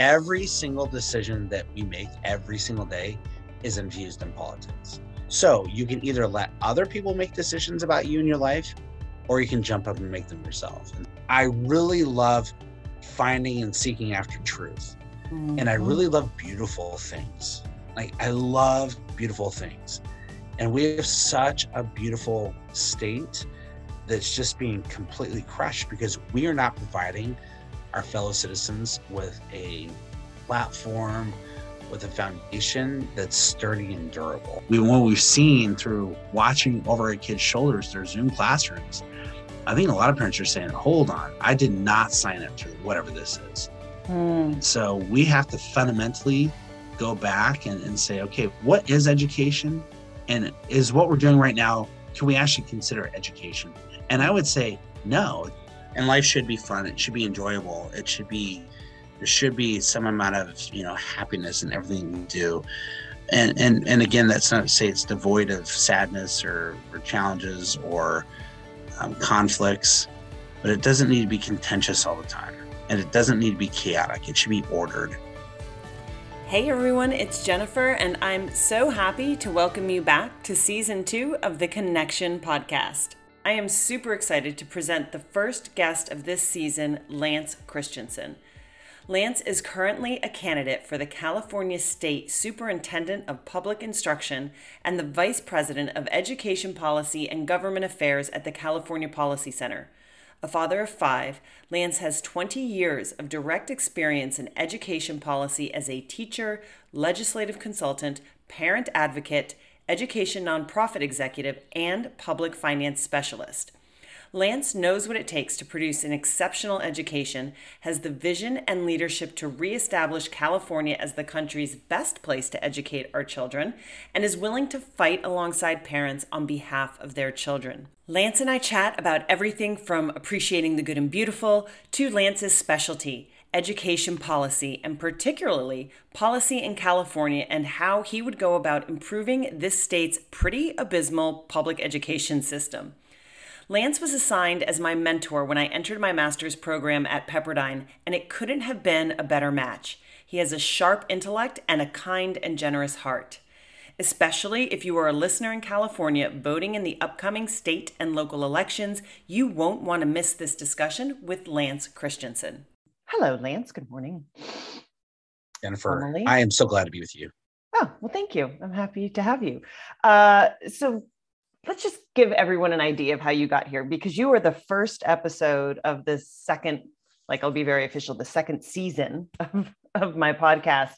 every single decision that we make every single day is infused in politics. So you can either let other people make decisions about you and your life, or you can jump up and make them yourself. And I really love finding and seeking after truth. Mm-hmm. And I mm-hmm. really love beautiful things. Like, I love beautiful things. And we have such a beautiful state that's just being completely crushed because we are not providing our fellow citizens with a platform, with a foundation that's sturdy and durable. We, what we've seen through watching over our kids' shoulders their Zoom classrooms, I think a lot of parents are saying, hold on, I did not sign up to whatever this is. Mm. So we have to fundamentally go back and, and say, okay, what is education? And is what we're doing right now, can we actually consider education? And I would say no. And life should be fun. It should be enjoyable. It should be there should be some amount of you know happiness in everything we do. And and and again, that's not to say it's devoid of sadness or, or challenges or um, conflicts, but it doesn't need to be contentious all the time, and it doesn't need to be chaotic. It should be ordered. Hey everyone, it's Jennifer, and I'm so happy to welcome you back to season two of the Connection podcast. I am super excited to present the first guest of this season, Lance Christensen. Lance is currently a candidate for the California State Superintendent of Public Instruction and the Vice President of Education Policy and Government Affairs at the California Policy Center. A father of five, Lance has 20 years of direct experience in education policy as a teacher, legislative consultant, parent advocate, education nonprofit executive, and public finance specialist. Lance knows what it takes to produce an exceptional education, has the vision and leadership to reestablish California as the country's best place to educate our children, and is willing to fight alongside parents on behalf of their children. Lance and I chat about everything from appreciating the good and beautiful to Lance's specialty education policy, and particularly policy in California and how he would go about improving this state's pretty abysmal public education system. Lance was assigned as my mentor when I entered my master's program at Pepperdine, and it couldn't have been a better match. He has a sharp intellect and a kind and generous heart. Especially if you are a listener in California voting in the upcoming state and local elections, you won't want to miss this discussion with Lance Christensen. Hello, Lance. Good morning. Jennifer, Emily. I am so glad to be with you. Oh, well, thank you. I'm happy to have you. Uh, so let's just give everyone an idea of how you got here because you were the first episode of the second, like I'll be very official, the second season of, of my podcast.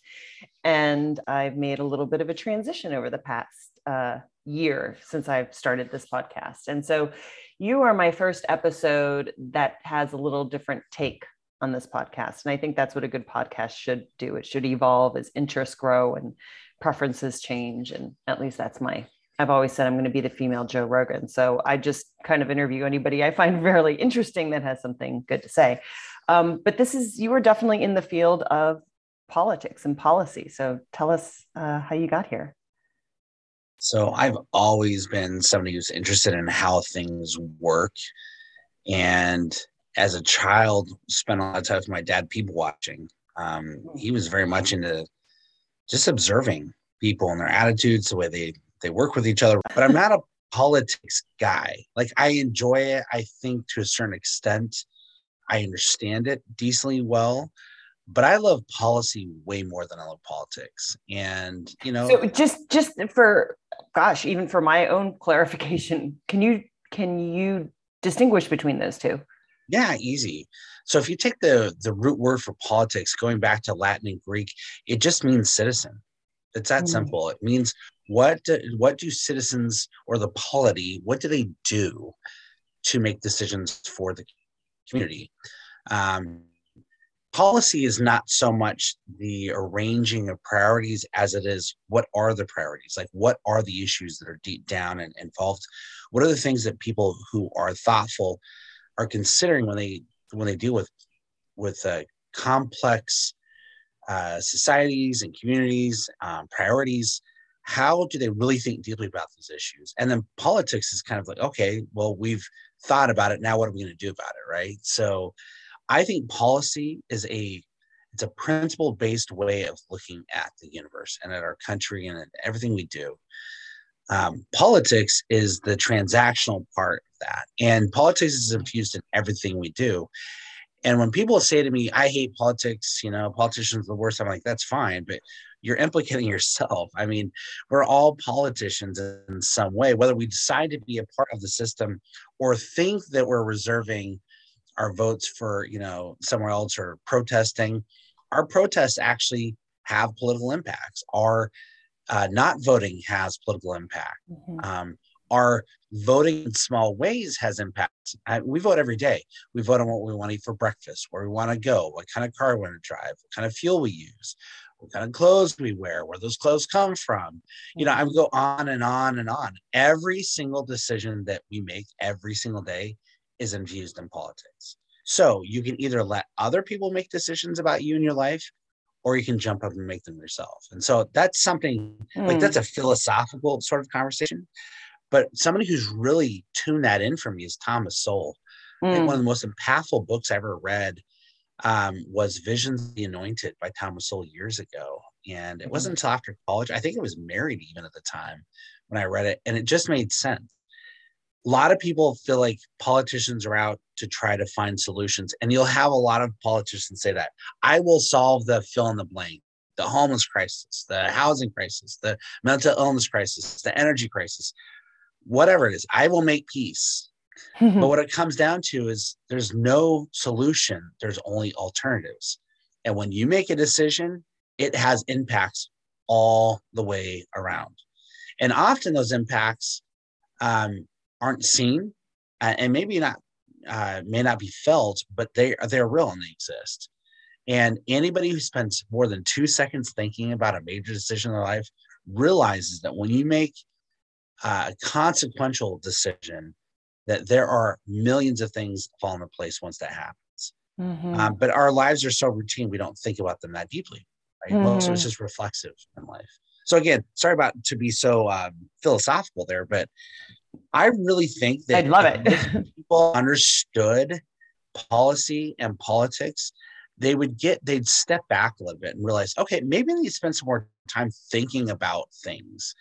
And I've made a little bit of a transition over the past uh, year since I've started this podcast. And so you are my first episode that has a little different take on this podcast. And I think that's what a good podcast should do. It should evolve as interests grow and preferences change. And at least that's my, I've always said I'm going to be the female Joe Rogan. So I just kind of interview anybody I find fairly interesting that has something good to say. Um, but this is, you were definitely in the field of politics and policy. So tell us uh, how you got here. So I've always been somebody who's interested in how things work. And as a child, spent a lot of time with my dad people watching. Um, he was very much into just observing people and their attitudes, the way they they work with each other. But I'm not a politics guy. Like I enjoy it. I think to a certain extent, I understand it decently well. But I love policy way more than I love politics. And you know, so just just for gosh, even for my own clarification, can you can you distinguish between those two? Yeah, easy. So if you take the the root word for politics, going back to Latin and Greek, it just means citizen. It's that mm-hmm. simple. It means what do, what do citizens or the polity what do they do to make decisions for the community? Um, policy is not so much the arranging of priorities as it is what are the priorities like what are the issues that are deep down and involved what are the things that people who are thoughtful are considering when they when they deal with with uh, complex uh, societies and communities um, priorities how do they really think deeply about these issues? And then politics is kind of like okay well we've thought about it. Now what are we going to do about it right? So i think policy is a it's a principle based way of looking at the universe and at our country and at everything we do. Um, politics is the transactional part of that. And politics is infused in everything we do. And when people say to me, I hate politics, you know, politicians are the worst, I'm like, that's fine, but you're implicating yourself. I mean, we're all politicians in some way, whether we decide to be a part of the system or think that we're reserving our votes for, you know, somewhere else or protesting. Our protests actually have political impacts. Our uh, not voting has political impact. Mm-hmm. Um, our voting in small ways has impacts. we vote every day. We vote on what we want to eat for breakfast, where we want to go, what kind of car we want to drive, what kind of fuel we use, what kind of clothes we wear, where those clothes come from. You know, I would go on and on and on. Every single decision that we make every single day is infused in politics. So you can either let other people make decisions about you and your life, or you can jump up and make them yourself. And so that's something mm. like that's a philosophical sort of conversation. But somebody who's really tuned that in for me is Thomas Sowell. Mm. I think one of the most impactful books I ever read um, was Visions of the Anointed by Thomas Sowell years ago. And it wasn't mm-hmm. until after college, I think I was married even at the time when I read it, and it just made sense. A lot of people feel like politicians are out to try to find solutions, and you'll have a lot of politicians say that I will solve the fill in the blank, the homeless crisis, the housing crisis, the mental illness crisis, the energy crisis whatever it is, I will make peace. but what it comes down to is there's no solution, there's only alternatives. And when you make a decision, it has impacts all the way around. And often those impacts um, aren't seen uh, and maybe not uh, may not be felt, but they are they're real and they exist. And anybody who spends more than two seconds thinking about a major decision in their life realizes that when you make a consequential decision that there are millions of things that fall into place once that happens. Mm-hmm. Um, but our lives are so routine, we don't think about them that deeply. Right? Mm-hmm. Most of it's just reflexive in life. So again, sorry about to be so um, philosophical there, but I really think that I love it. people understood policy and politics, they would get they'd step back a little bit and realize, okay, maybe I need to spend some more time thinking about things.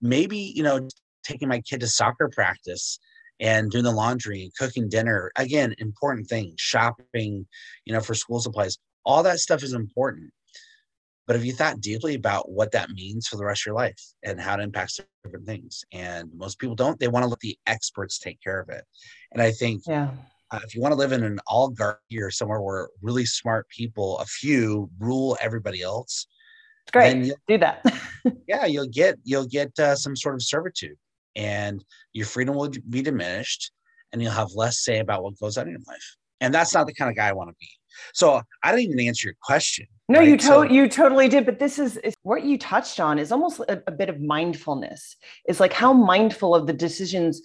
Maybe you know taking my kid to soccer practice and doing the laundry cooking dinner. Again important things shopping you know for school supplies. All that stuff is important but if you thought deeply about what that means for the rest of your life and how it impacts different things and most people don't they want to let the experts take care of it and i think yeah uh, if you want to live in an oligarchy or somewhere where really smart people a few rule everybody else it's great. Do that. yeah, you'll get you'll get uh, some sort of servitude, and your freedom will be diminished, and you'll have less say about what goes on in your life. And that's not the kind of guy I want to be. So I didn't even answer your question. No, right? you to- so- you totally did. But this is, is what you touched on is almost a, a bit of mindfulness. Is like how mindful of the decisions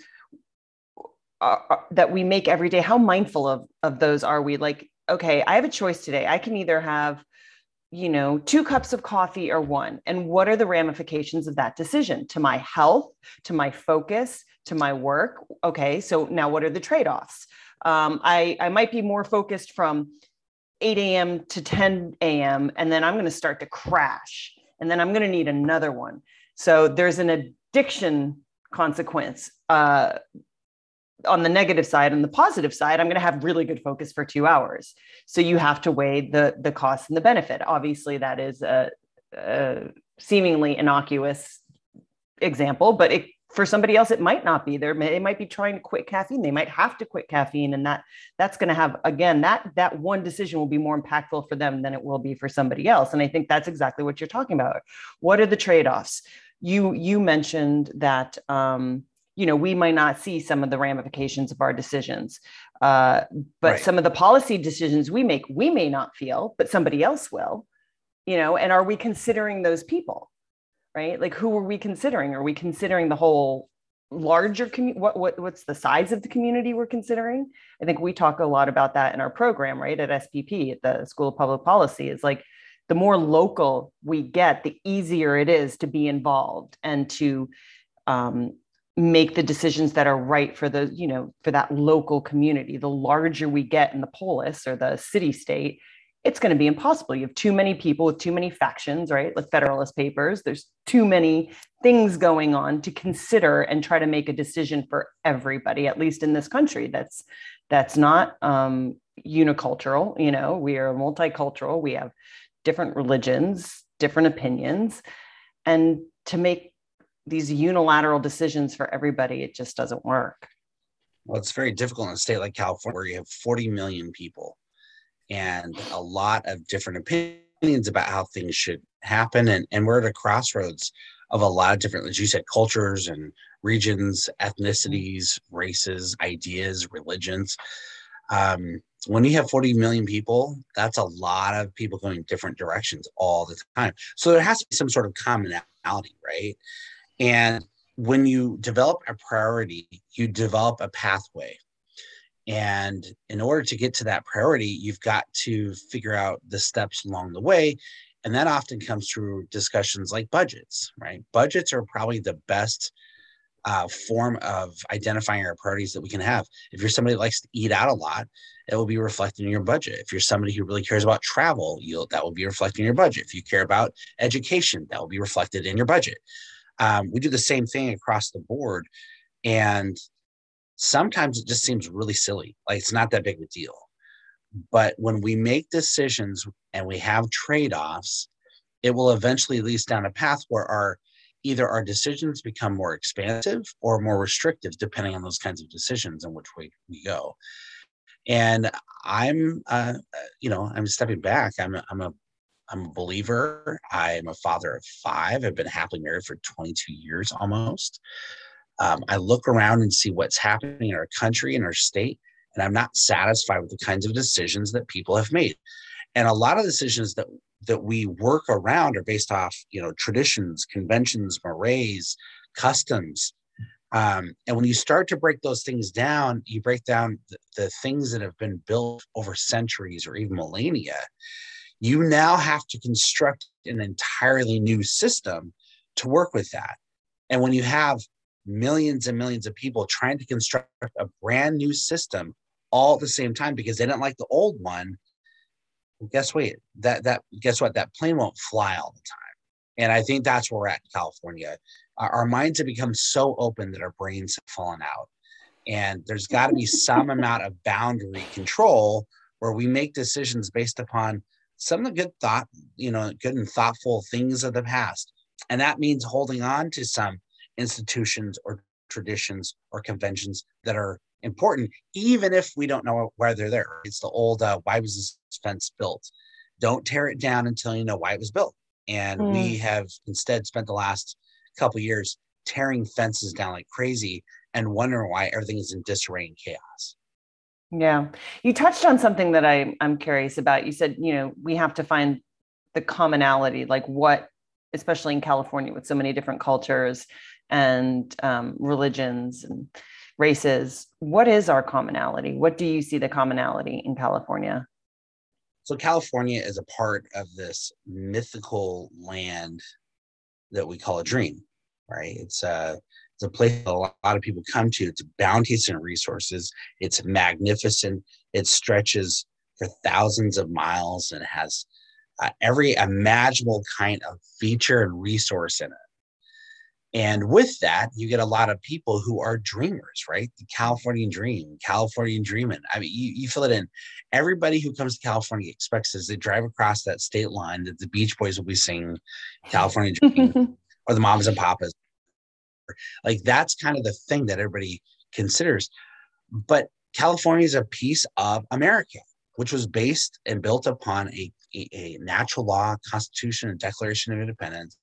are, are, that we make every day. How mindful of of those are we? Like, okay, I have a choice today. I can either have you know, two cups of coffee or one? And what are the ramifications of that decision to my health, to my focus, to my work? Okay, so now what are the trade offs? Um, I, I might be more focused from 8 a.m. to 10 a.m., and then I'm going to start to crash, and then I'm going to need another one. So there's an addiction consequence uh, on the negative side and the positive side i'm going to have really good focus for two hours so you have to weigh the the cost and the benefit obviously that is a, a seemingly innocuous example but it, for somebody else it might not be there. They might be trying to quit caffeine. They might have to quit caffeine and that that's going to have again that that one decision will be more impactful for them than it will be for somebody else and i think that's exactly what you're talking about. What are the trade-offs? You you mentioned that um, you know we might not see some of the ramifications of our decisions uh, but right. some of the policy decisions we make we may not feel but somebody else will you know and are we considering those people right? Like who are we considering? Are we considering the whole larger community what, what what's the size of the community we're considering? I think we talk a lot about that in our program right at spp at the school of public policy is like the more local we get the easier it is to be involved and to um, make the decisions that are right for the you know for that local community. The larger we get in the polis or the city state it's going to be impossible. You have too many people with too many factions, right? Like Federalist Papers. There's too many things going on to consider and try to make a decision for everybody, at least in this country. That's that's not um, unicultural. You know, we are multicultural. We have different religions, different opinions, and to make these unilateral decisions for everybody, it just doesn't work. Well, it's very difficult in a state like California where you have 40 million people and a lot of different opinions about how things should happen. And, and we're at a crossroads of a lot of different, as you said, cultures and regions, ethnicities, races, ideas, religions. Um, when you have 40 million people, that's a lot of people going different directions all the time. So there has to be some sort of commonality, right? And when you develop a priority, you develop a pathway. And in order to get to that priority, you've got to figure out the steps along the way. And that often comes through discussions like budgets, right? Budgets are probably the best uh, form of identifying our priorities that we can have. If you're somebody that likes to eat out a lot, it will be reflected in your budget. If you're somebody who really cares about travel, you'll that will be reflected in your budget. If you care about education, that will be reflected in your budget. Um, we do the same thing across the board, and sometimes it just seems really silly. Like it's not that big of a deal. But when we make decisions and we have trade offs, it will eventually lead us down a path where our either our decisions become more expansive or more restrictive, depending on those kinds of decisions and which way we go. And I'm, uh, you know, I'm stepping back. I'm, a, I'm a, I'm a believer. I'm a father of five. I've been happily married for 22 years almost. Um, I look around and see what's happening in our country and our state, and I'm not satisfied with the kinds of decisions that people have made. And a lot of decisions that that we work around are based off, you know, traditions, conventions, mores, customs. Um, and when you start to break those things down, you break down the, the things that have been built over centuries or even millennia. You now have to construct an entirely new system to work with that. And when you have millions and millions of people trying to construct a brand new system all at the same time because they didn't like the old one. Well, guess what that that guess what? That plane won't fly all the time. And i think that's where we're at in california. Our, our minds have become so open that our brains have fallen out. And there's got to be some amount of boundary control where we make decisions based upon some of the good thought you know good and thoughtful things of the past. And that means holding on to some institutions or traditions or conventions that are important, even if we don't know why they're there. It's the old uh, why was this fence built? Don't tear it down until you know why it was built. And mm. we have instead spent the last couple years tearing fences down like crazy and wondering why everything is in disarray and chaos. Yeah. You touched on something that I, I'm curious about. You said, you know, we have to find the commonality, like what, especially in California with so many different cultures and um, religions and races. What is our commonality? What do you see the commonality in California? So, California is a part of this mythical land that we call a dream, right? It's a, it's a place a lot of people come to. It's bounties and resources, it's magnificent, it stretches for thousands of miles and has uh, every imaginable kind of feature and resource in it. And with that, you get a lot of people who are dreamers, right? The Californian dream, Californian dreaming. I mean, you, you fill it in. Everybody who comes to California expects as they drive across that state line that the Beach Boys will be singing California Dream or the Mamas and Papas. Like that's kind of the thing that everybody considers. But California is a piece of America, which was based and built upon a, a, a natural law, constitution, and declaration of independence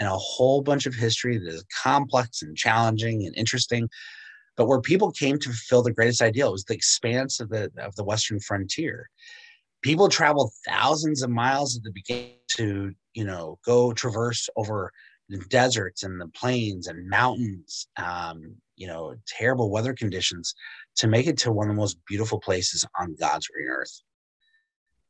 and a whole bunch of history that is complex and challenging and interesting. But where people came to fulfill the greatest ideal was the expanse of the of the western frontier. People traveled thousands of miles at the beginning to, you know, go traverse over the deserts and the plains and mountains, um, you know, terrible weather conditions to make it to one of the most beautiful places on God's green earth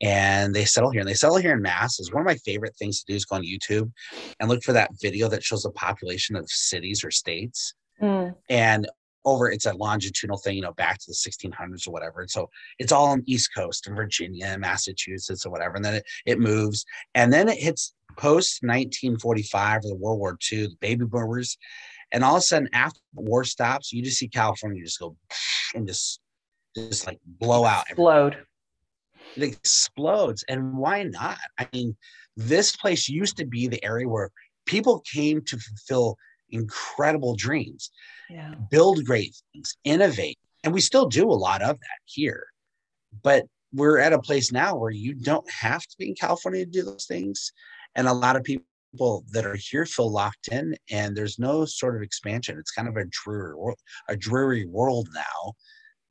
and they settle here and they settle here in mass is one of my favorite things to do is go on youtube and look for that video that shows the population of cities or states mm. and over it's a longitudinal thing you know back to the 1600s or whatever and so it's all on the east coast in virginia and massachusetts or whatever and then it, it moves and then it hits post 1945 or the world war ii the baby boomers and all of a sudden after the war stops you just see california just go and just just like blow out explode it explodes and why not i mean this place used to be the area where people came to fulfill incredible dreams, yeah. build great things, innovate. And we still do a lot of that here. But we're at a place now where you don't have to be in California to do those things. And a lot of people that are here feel locked in and there's no sort of expansion. It's kind of a dreary world, a dreary world now,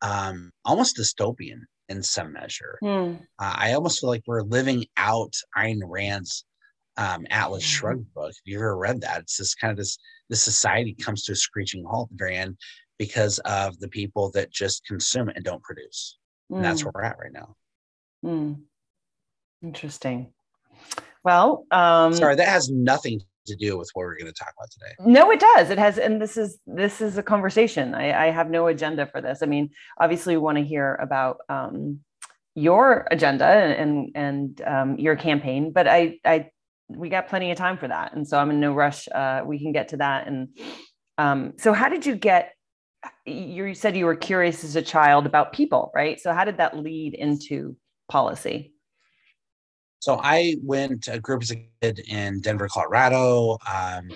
um, almost dystopian in some measure. Mm. Uh, I almost feel like we're living out Ayn Rand's um, Atlas. Shrugged book. If you ever read that, it's this kind of this this society comes to a screeching halt at the very end because of the people that just consume it and don't produce. And that's Mm. where we're at right now. Mm. Interesting. Well, um, Sorry, that has nothing to do with what we're going to talk about today. No, it does. It has, and this is this is a conversation. I, I have no agenda for this. I mean, obviously, we want to hear about um, your agenda and and um, your campaign, but I I we got plenty of time for that, and so I'm in no rush. Uh, we can get to that. And um, so, how did you get? You said you were curious as a child about people, right? So, how did that lead into policy? So I went, I grew up as a kid in Denver, Colorado. Um,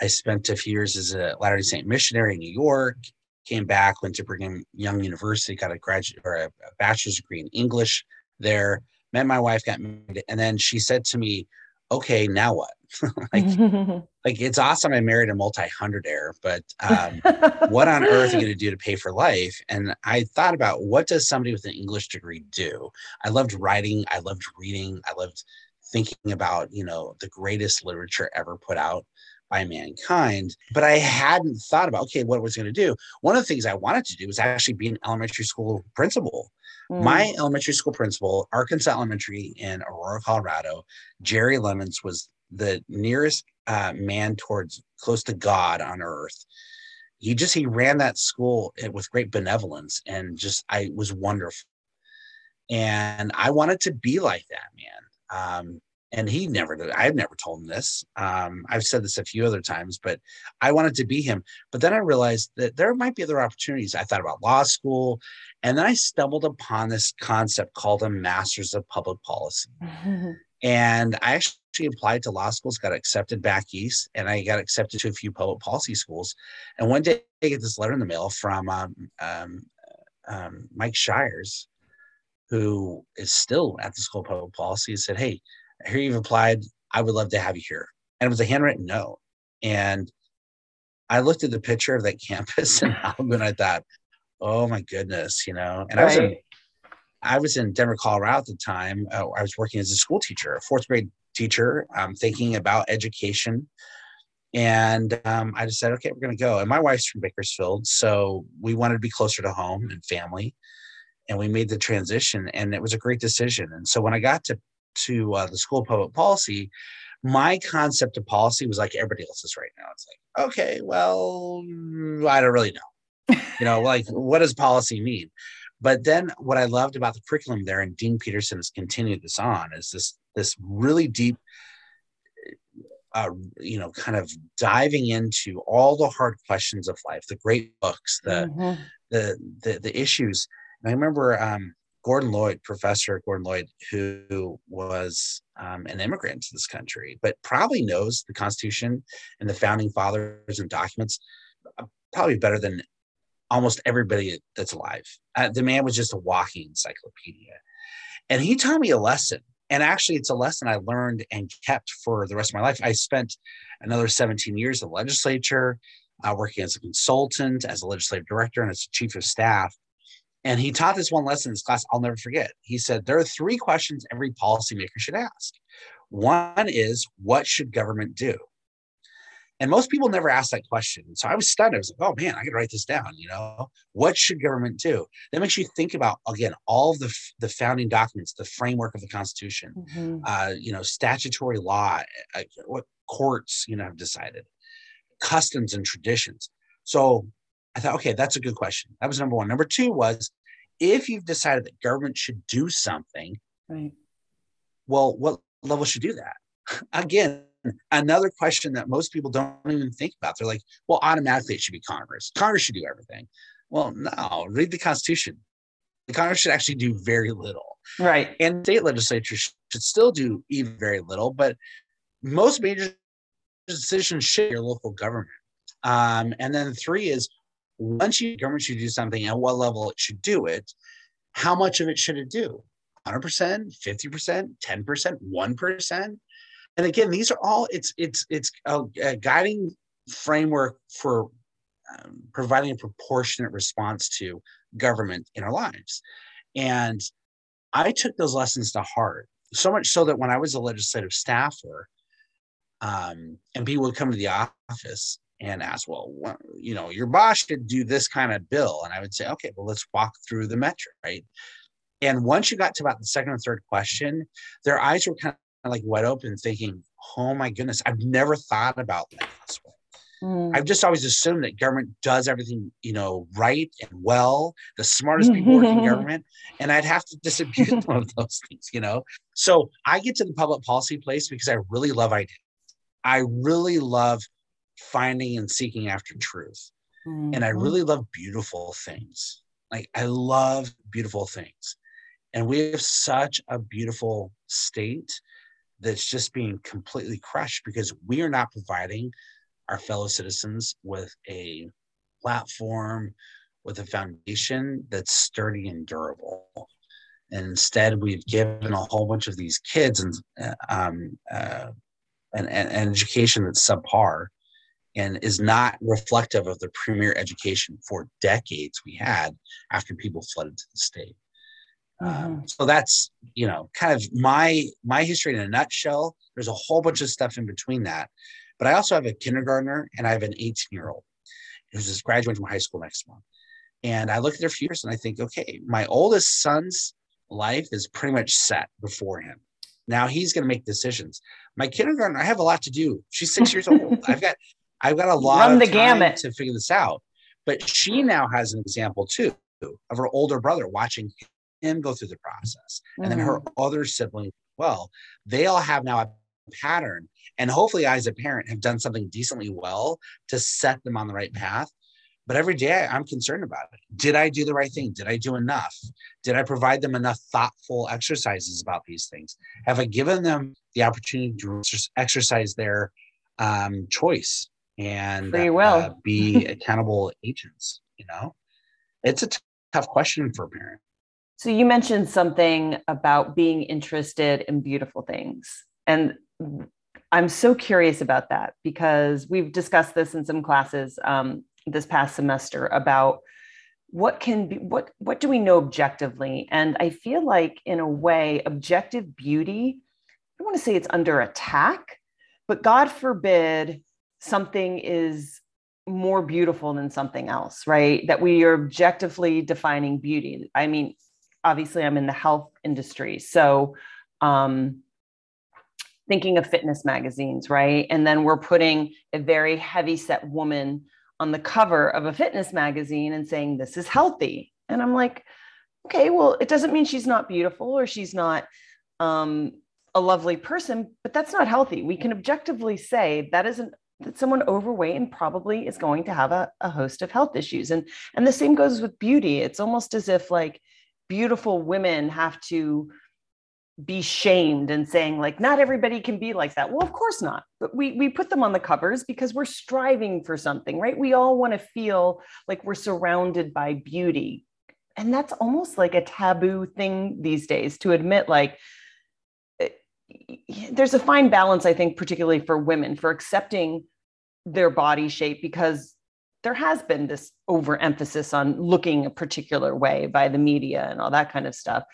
I spent a few years as a Latter day Saint missionary in New York, came back, went to Brigham Young University, got a graduate or a bachelor's degree in English there, met my wife, got married. And then she said to me, okay, now what? like, like it's awesome. I married a multi-hundredaire, but um, what on earth are you going to do to pay for life? And I thought about what does somebody with an English degree do? I loved writing. I loved reading. I loved thinking about, you know, the greatest literature ever put out by mankind. But I hadn't thought about, okay, what was going to do. One of the things I wanted to do was actually be an elementary school principal. Mm. My elementary school principal, Arkansas Elementary in Aurora, Colorado, Jerry Lemons was the nearest uh, man towards close to God on earth. He just he ran that school eh, with great benevolence and just I was wonderful. And I wanted to be like that man. Um, and he never did. I've never told him this. Um, I've said this a few other times, but I wanted to be him. But then I realized that there might be other opportunities. I thought about law school, and then I stumbled upon this concept called a Masters of Public Policy. And I actually applied to law schools, got accepted back east, and I got accepted to a few public policy schools. And one day I get this letter in the mail from um, um, um, Mike Shires, who is still at the School of Public Policy, and said, Hey, I hear you've applied. I would love to have you here. And it was a handwritten note. And I looked at the picture of that campus and and I thought, oh my goodness, you know. And I was in, I was in Denver, Colorado at the time. Uh, I was working as a school teacher, a fourth grade teacher, um, thinking about education. And um, I decided, okay, we're going to go. And my wife's from Bakersfield, so we wanted to be closer to home and family. And we made the transition, and it was a great decision. And so when I got to to uh, the School of Public Policy, my concept of policy was like everybody else's right now. It's like, okay, well, I don't really know. You know, like what does policy mean? But then what I loved about the curriculum there, and Dean Peterson has continued this on, is this this really deep, uh, you know, kind of diving into all the hard questions of life, the great books, the Mhm. the the, the issues. And I remember um, Gordon Lloyd, Professor Gordon Lloyd, who was um, an immigrant to this country, but probably knows the Constitution and the founding fathers and documents uh, probably better than almost everybody that's alive. Uh, the man was just a walking encyclopedia. And he taught me a lesson. And actually, it's a lesson I learned and kept for the rest of my life. I spent another 17 years in the legislature, uh, working as a consultant, as a legislative director, and as a chief of staff. And he taught this one lesson in this class I'll never forget. He said, There are three questions every policymaker should ask. One is, What should government do? And most people never ask that question. So I was stunned. I was like, oh man, I could write this down. You know, what should government do? That makes you think about, again, all the, the founding documents, the framework of the Constitution, Mhm. uh, you know, statutory law, uh, what courts, you know, have decided, customs and traditions. So I thought, okay, that's a good question. That was number one. Number two was if you've decided that government should do something, right. well, what level should do that? Again, another question that most people don't even think about. They're like, well, automatically it should be Congress. Congress should do everything. Well, no, read the Constitution. The Congress should actually do very little. Right. And state legislatures should still do even very little, but most major decisions should your local government. Um, and then three is once you government should do something at what level it should do it, how much of it should it do? 100%, 50%, 10%, 1%? And again, these are all it's it's it's a, a guiding framework for um, providing a proportionate response to government in our lives. And I took those lessons to heart so much so that when I was a legislative staffer, um, and people would come to the office and ask, well, what, you know, your boss should do this kind of bill. And I would say, okay, well, let's walk through the metric, right? And once you got to about the second or third question, their eyes were kind of like wide open, thinking, oh my goodness, I've never thought about that this way. Mm. I've just always assumed that government does everything, you know, right and well, the smartest people working in government. And I'd have to disabuse one of those things, you know? So I get to the public policy place because I really love ideas. I really love finding and seeking after truth. Mm-hmm. And I mm-hmm. really love beautiful things. Like I love beautiful things. And we have such a beautiful state that's just being completely crushed because we are not providing our fellow citizens with a platform, with a foundation that's sturdy and durable. And instead, we've given a whole bunch of these kids and uh, um, uh, an, an education that's subpar and is not reflective of the premier education for decades we had after people flooded to the state. Um, mm-hmm. Um, so that's you know kind of my my history in a nutshell. There's a whole bunch of stuff in between that, but I also have a kindergartner and I have an 18 year old who's just graduating from high school next month. And I look at their futures and I think, okay, my oldest son's life is pretty much set before him. Now he's going to make decisions. My kindergartner, I have a lot to do. She's six years old. I've got, I've got a lot Run the gamut to figure this out. But she now has an example too of her older brother watching him go through the process, and mm-hmm. then her mm-hmm. other siblings. Well, they all have now a pattern, and hopefully, I as a parent have done something decently well to set them on the right path. But every day I'm concerned about it. Did I do the right thing? Did I do enough? Did I provide them enough thoughtful exercises about these things? Have I given them the opportunity to exercise their um, choice and Free will. Uh, be accountable agents? You know, it's a t- tough question for a parent. So you mentioned something about being interested in beautiful things. And I'm so curious about that because we've discussed this in some classes. Um, this past semester about what can be what what do we know objectively and i feel like in a way objective beauty i don't want to say it's under attack but god forbid something is more beautiful than something else right that we are objectively defining beauty i mean obviously i'm in the health industry. So um thinking of fitness magazines right? And then we're putting a very heavy set woman on the cover of a fitness magazine and saying this is healthy. And i'm like okay well it doesn't mean she's not beautiful or she's not um, a lovely person but that's not healthy. We can objectively say that isn't that someone overweight and probably is going to have a, a host of health issues. And and the same goes with beauty. It's almost as if like beautiful women have to be shamed and saying like not everybody can be like that. Well of course not. But we we put them on the covers because we're striving for something right? We all want to feel like we're surrounded by beauty. And that's almost like a taboo thing these days to admit like eh, there's a fine balance i think particularly for women for accepting their body shape because there has been this overemphasis on looking a particular way by the media and all that kind of stuff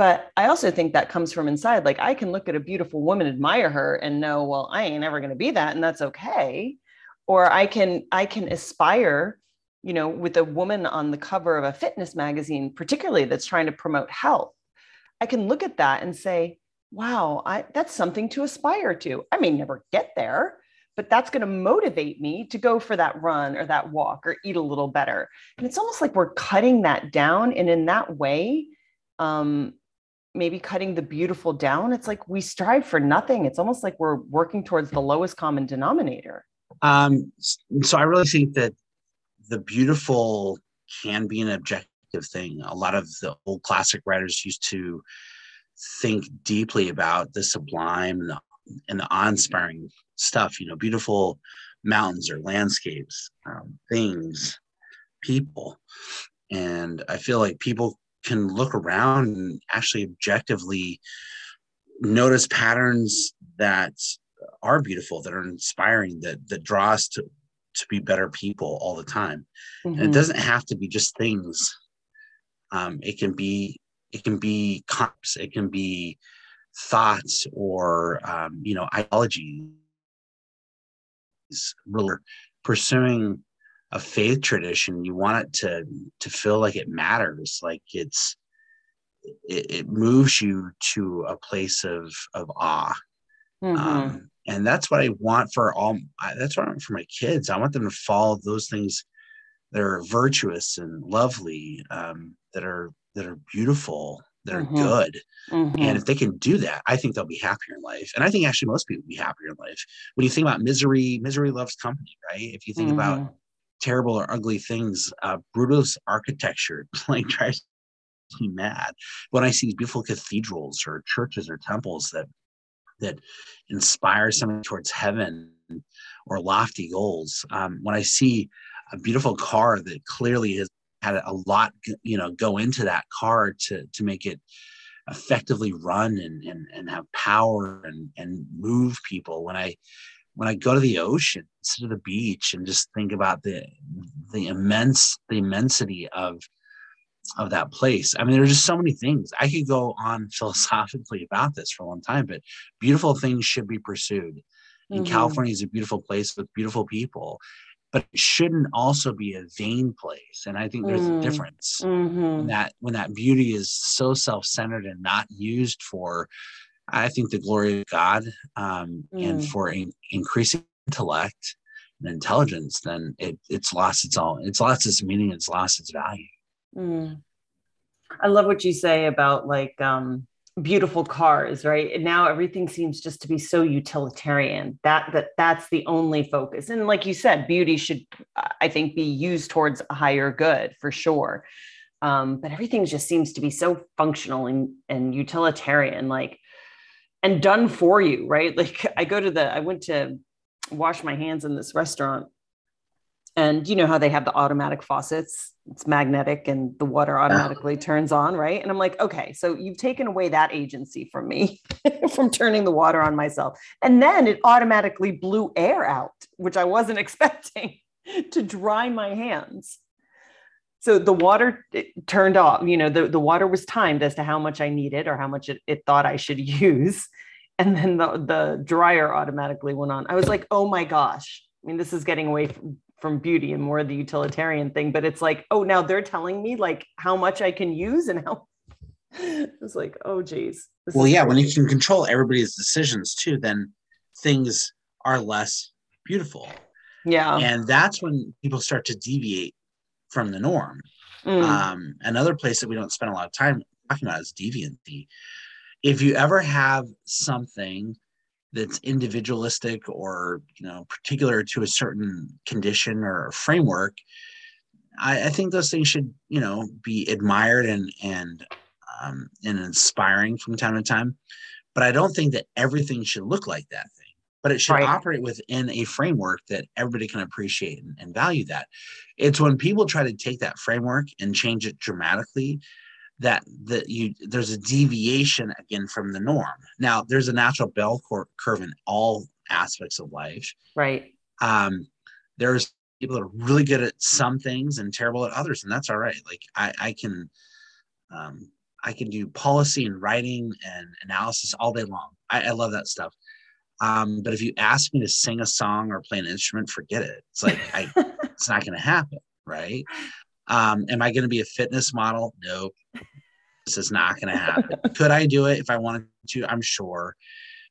but I also think that comes from inside. Like I can look at a beautiful woman, admire her, and know, well, I ain't ever going to be that, and that's okay. Or I can I can aspire, you know, with a woman on the cover of a fitness magazine, particularly that's trying to promote health. I can look at that and say, wow, I, that's something to aspire to. I may never get there, but that's going to motivate me to go for that run or that walk or eat a little better. And it's almost like we're cutting that down. And in that way, um, maybe cutting the beautiful down, it's like we strive for nothing. It's almost like we're working towards the lowest common denominator. Um, so I really think that the beautiful can be an objective thing. A lot of the old classic writers used to think deeply about the sublime and the, and the awe-inspiring stuff. You know, beautiful mountains or landscapes, um, things, people, and I feel like people can look around and actually objectively notice patterns that are beautiful, that are inspiring, that that draw us to to be better people all the time. Mm-hmm. And it mm-hmm. doesn't have to be just things. Um, it can be it can be concepts, it can be thoughts or um, you know ideologies. Really pursuing a faith tradition, you want it to to feel like it matters, like it's it, it moves you to a place of of awe. Mm-hmm. Um, and that's what I want for all. That's what I want for my kids. I want them to follow those things that are virtuous and lovely, um, that are that are beautiful, that are mm-hmm. good. Mm-hmm. And if they can do that, I think they'll be happier in life. And I think actually most people will be happier in life. When you think about misery, misery loves company, right? If you think about mm-hmm. terrible or ugly things, uh, brutalist architecture like drives me mad. When I see these beautiful cathedrals or churches or temples that that inspire someone towards heaven or lofty goals. Um, when I see a beautiful car that clearly has had a lot you know go into that car to to make it effectively run and and, and have power and and move people. When i when i go to the ocean to the beach and just think about the the immense the immensity of of that place i mean there's just so many things. I could go on philosophically about this for a long time but beautiful things should be pursued. And mm-hmm. california is a beautiful place with beautiful people but it shouldn't also be a vain place. And I think there's mm. a difference mm-hmm. that when that beauty is so self-centered and not used for, I think the glory of God um, mm. and for in, increasing intellect and intelligence, then it, it's lost its all. It's lost its meaning. It's lost its value. Mm. I love what you say about like um, beautiful cars right? And now everything seems just to be so utilitarian. That that that's the only focus. And like you said beauty should i think be used towards a higher good for sure. Um, but everything just seems to be so functional and, and utilitarian like and done for you right? Like i go to the i went to wash my hands in this restaurant and you know how they have the automatic faucets? It's magnetic and the water ah. automatically turns on right? And i'm like okay so you've taken away that agency from me from turning the water on myself. And then it automatically blew air out which i wasn't expecting to dry my hands. So the water turned off you know the, the water was timed as to how much i needed or how much it, it thought i should use. And then the, the dryer automatically went on. I was like oh my gosh. I mean, this is getting away from, from beauty and more of the utilitarian thing but it's like oh now they're telling me like how much i can use and how it's like oh geez well yeah crazy. when you can control everybody's decisions too then things are less beautiful yeah and that's when people start to deviate from the norm mm. um, another place that we don't spend a lot of time talking about is deviancy if you ever have something that's individualistic or you know particular to a certain condition or framework I, I think those things should you know be admired and and um, and inspiring from time to time. But i don't think that everything should look like that thing. But it should right. operate within a framework that everybody can appreciate and, and value that. It's when people try to take that framework and change it dramatically that that you there's a deviation again from the norm. Now there's a natural bell curve in all aspects of life. Right. Um, there's people that are really good at some things and terrible at others, and that's all right. Like I, I can, um, I can do policy and writing and analysis all day long. I, I love that stuff. Um, but if you ask me to sing a song or play an instrument, forget it. It's like I, it's not going to happen, right? Um, am I going to be a fitness model? Nope. This is not going to happen. Could I do it if I wanted to? I'm sure.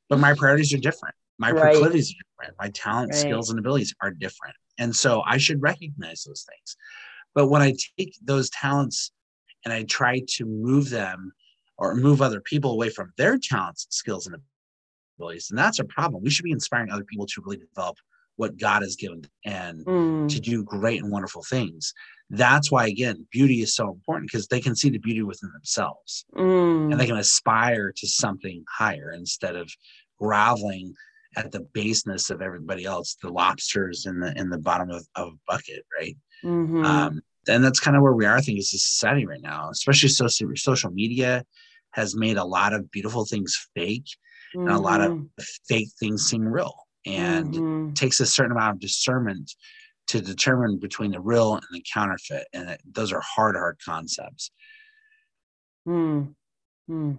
But my priorities are different. My right. proclivities are different. My talent, right. skills, and abilities are different. And so I should recognize those things. But when I take those talents and I try to move them or move other people away from their talents, skills, and abilities, and that's a problem. We should be inspiring other people to really develop what God has given and mm. to do great and wonderful things. That's why, again, beauty is so important because they can see the beauty within themselves mm. and they can aspire to something higher instead of groveling at the baseness of everybody else, the lobsters in the in the bottom of, of a bucket, right? Mm-hmm. Um, and that's kind of where we are, I think, as a society right now, especially social social media has made a lot of beautiful things fake mm-hmm. and a lot of mm-hmm. fake things seem real and mm-hmm. takes a certain amount of discernment to determine between the real and the counterfeit and it, those are hard hard concepts. Hmm. Hmm.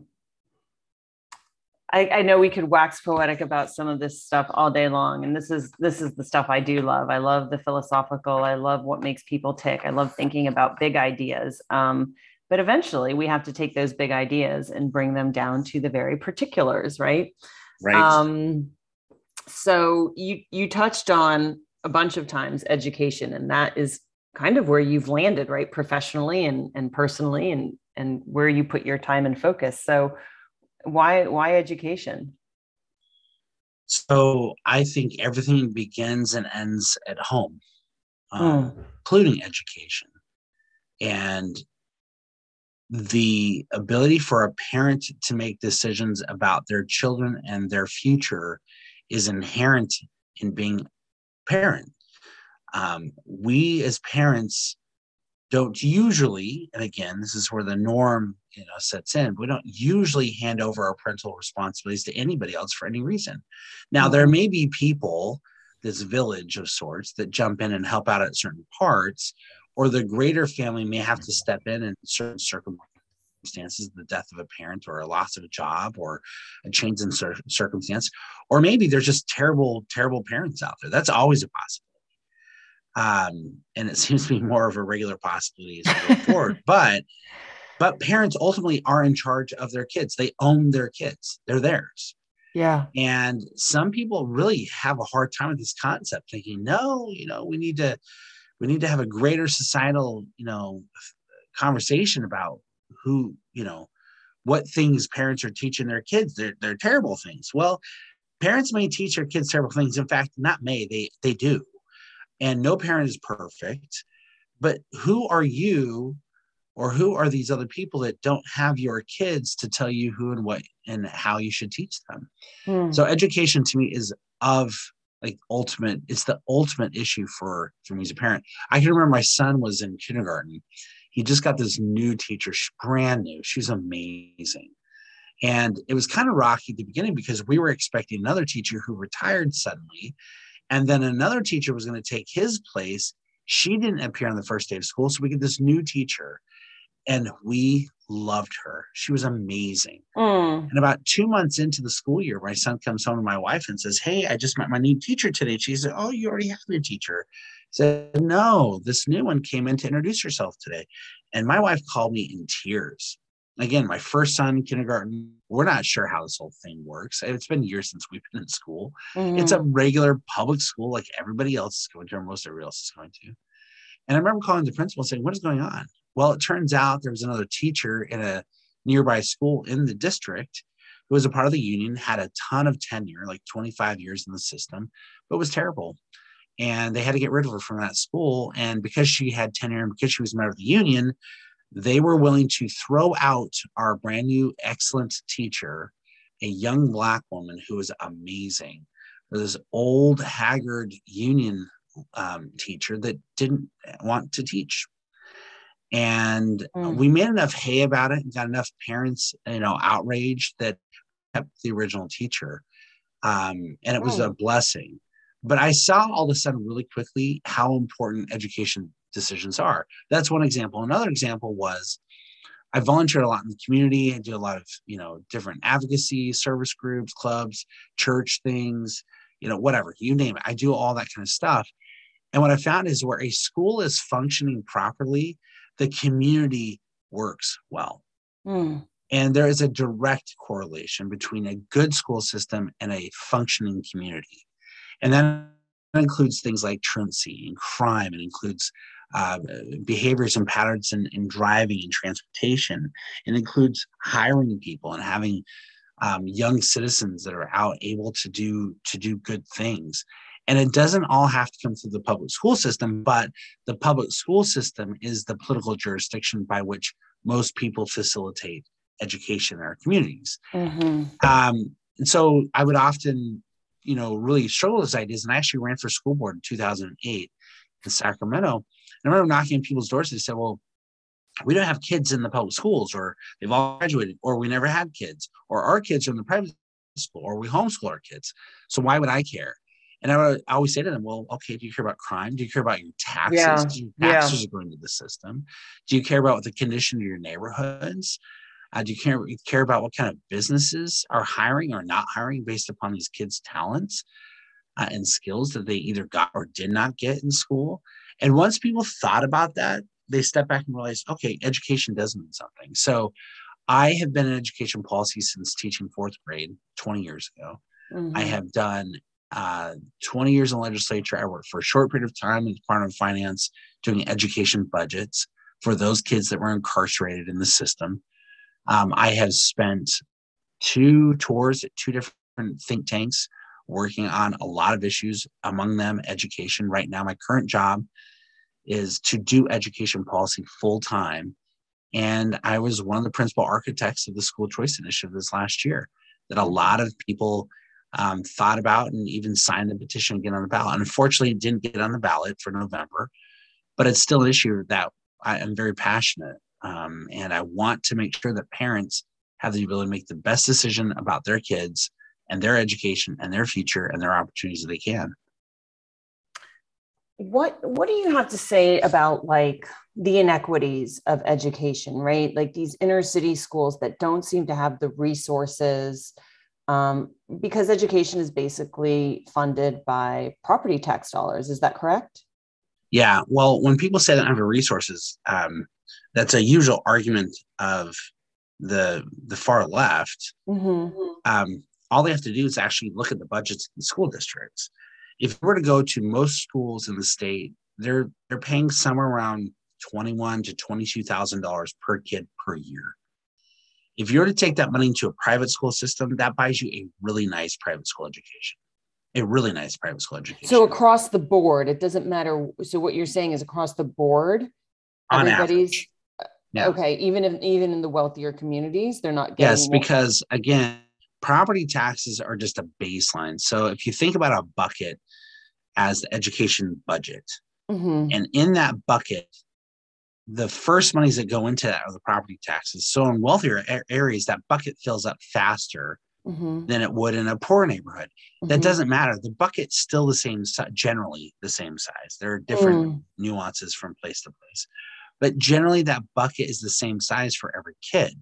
I, I know we could wax poetic about some of this stuff all day long and this is this is the stuff i do love. I love the philosophical. I love what makes people tick. I love thinking about big ideas. Um, but eventually we have to take those big ideas and bring them down to the very particulars right? Right. Um, so you you touched on a bunch of times education and that is kind of where you've landed right professionally and and personally and and where you put your time and focus. So why why education? So i think everything begins and ends at home um, mm. including education. And the ability for a parent to make decisions about their children and their future is inherent in being parent. Um, we as parents don't usually, and again, this is where the norm you know sets in. We don't usually hand over our parental responsibilities to anybody else for any reason. Now, there may be people, this village of sorts, that jump in and help out at certain parts, or the greater family may have to step in in certain circumstances circumstances, the death of a parent or a loss of a job or a change in cir- circumstance, or maybe there's just terrible, terrible parents out there. That's always a possibility. Um, and it seems to be more of a regular possibility as we go forward. But but parents ultimately are in charge of their kids. They own their kids. They're theirs. Yeah. And some people really have a hard time with this concept, thinking, no, you know, we need to we need to have a greater societal, you know, conversation about who you know what things parents are teaching their kids they're, they're terrible things. Well parents may teach their kids terrible things. In fact not may they they do. And no parent is perfect but who are you or who are these other people that don't have your kids to tell you who and what and how you should teach them? Hmm. so education to me is of like ultimate it's the ultimate issue for for me as a parent. I can remember my son was in kindergarten he just got this new teacher, brand new. She's amazing. And it was kind of rocky at the beginning because we were expecting another teacher who retired suddenly. And then another teacher was going to take his place. She didn't appear on the first day of school. So we get this new teacher. And we loved her. She was amazing. Mm. And about two months into the school year, my son comes home to my wife and says, Hey, I just met my new teacher today. she said, Oh, you already have a new teacher said, No, this new one came in to introduce herself today. And my wife called me in tears. Again, my first son in kindergarten, we're not sure how this whole thing works. It's been years since we've been in school. Mm-hmm. It's a mm-hmm. regular public school like everybody else is going to, or most everybody else is going to. And I remember calling the principal saying, What is going on? Well, it turns out there was another teacher in a nearby school in the district who was a part of the union, had a ton of tenure, like 25 years in the system, but was terrible and they had to get rid of her from that school. And because she had tenure and because she was a member of the union, they were willing to throw out our brand new excellent teacher, a young black woman who was amazing. for This old, haggard union um, teacher that didn't want to teach. And mm. we made enough hay about it and got enough parents, you know, outraged that kept the original teacher. Um, and it was oh. a blessing. But I saw all of a sudden really quickly how important education decisions are. That's one example. Another example was I volunteered a lot in the community. I did a lot of, you know, different advocacy, service groups, clubs, church things, you know, whatever, you name it. I do all that kind of stuff. And what I found is where a school is functioning properly, the community works well. Mm. And there is a direct correlation between a good school system and a functioning community. And that includes things like truancy and crime. It includes uh, behaviors and patterns in, in driving and transportation. It includes hiring people and having um, young citizens that are out able to do to do good things. And it doesn't all have to come through the public school system, but the public school system is the political jurisdiction by which most people facilitate education in our communities. Mm-hmm. Um, and so I would often, you know, really struggle with these ideas. And I actually ran for school board in 2008 in Sacramento. And I remember knocking on people's doors. And they said, well, we don't have kids in the public schools, or they've all graduated, or we never had kids, or our kids are in the private school, or we homeschool our kids. So why would I care? And I, would, I always say to them, well, okay, do you care about crime? Do you care about your taxes? Yeah. Your taxes yeah. are going to the system. Do you care about the condition of your neighborhoods? Uh, do you care, care about what kind of businesses are hiring or not hiring based upon these kids' talents uh, and skills that they either got or did not get in school? And once people thought about that, they step back and realize, okay, education does mean something. So I have been in education policy since teaching fourth grade 20 years ago. Mm-hmm. I have done uh, 20 years in legislature. I worked for a short period of time in the Department of Finance doing education budgets for those kids that were incarcerated in the system. Um, I have spent two tours at two different think tanks working on a lot of issues, among them education. Right now, my current job is to do education policy full time. And I was one of the principal architects of the school choice initiative this last year that a lot of people um, thought about and even signed the petition to get on the ballot. Unfortunately, it didn't get on the ballot for November, but it's still an issue that I am very passionate. Um, and I want to make sure that parents have the ability to make the best decision about their kids and their education and their future and their opportunities that they can. What what do you have to say about like the inequities of education right? Like these inner city schools that don't seem to have the resources um, because education is basically funded by property tax dollars. Is that correct? Yeah. Well when people say they don't have the resources um, that's a usual argument of the the far left mm-hmm. um, all they have to do is actually look at the budgets of the school districts if you were to go to most schools in the state, they're they're paying somewhere around twenty one to twenty two thousand dollars per kid per year. If you were to take that money into a private school system, that buys you a really nice private school education, a really nice private school education. So across the board, it doesn't matter. So what you're saying is across the board, On everybody's average. Yeah. okay. Even if even in the wealthier communities, they're not getting. Yes, more. because again, property taxes are just a baseline. So if you think about a bucket as the education budget, mm-hmm. and in that bucket, the first monies that go into that are the property taxes. So in wealthier areas, that bucket fills up faster mm-hmm. than it would in a poor neighborhood. Mm-hmm. That doesn't matter. The bucket's still the same, generally the same size. There are different mm. nuances from place to place, but generally that bucket is the same size for every kid.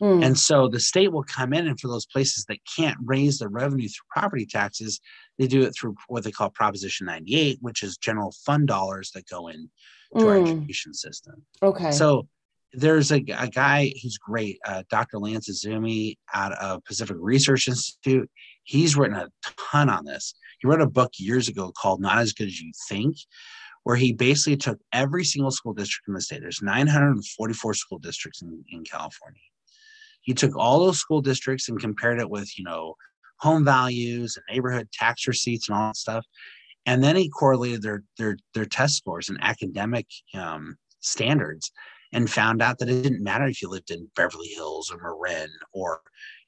Mm. And so the state will come in and for those places that can't raise the revenue through property taxes, they do it through what they call Proposition 98, which is general fund dollars that go in to mm. our education system. Okay. So there's a, a guy who's great, uh, Dr. Lance Izumi out of Pacific Research Institute. He's written a ton on this. He wrote a book years ago called Not as Good as You Think, where he basically took every single school district in the state. There's 944 school districts in, in California he took all those school districts and compared it with, you know, home values and neighborhood tax receipts and all that stuff. And then he correlated their their their test scores and academic um, standards and found out that it didn't matter if you lived in Beverly Hills or Marin or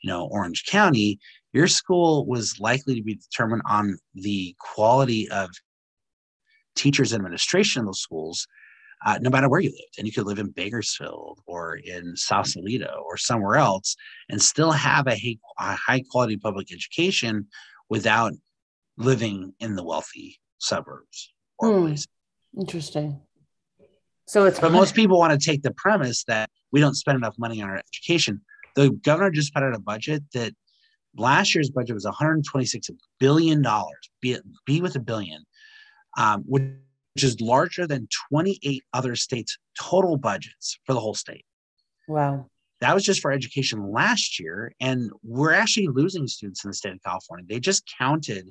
you know Orange County, your school was likely to be determined on the quality of teachers and administration in those schools uh, no matter where you lived. And you could live in Bakersfield or in Sausalito or somewhere else and still have a, a high quality public education without living in the wealthy suburbs or mm, places. Interesting. So it's but most people want to take the premise that we don't spend enough money on our education. The governor just put out a budget that last year's budget was 126 billion dollars. Be, be with a billion, um, which which is larger than 28 other states' total budgets for the whole state. Wow. that was just for education last year. And we're actually losing students in the state of California. They just counted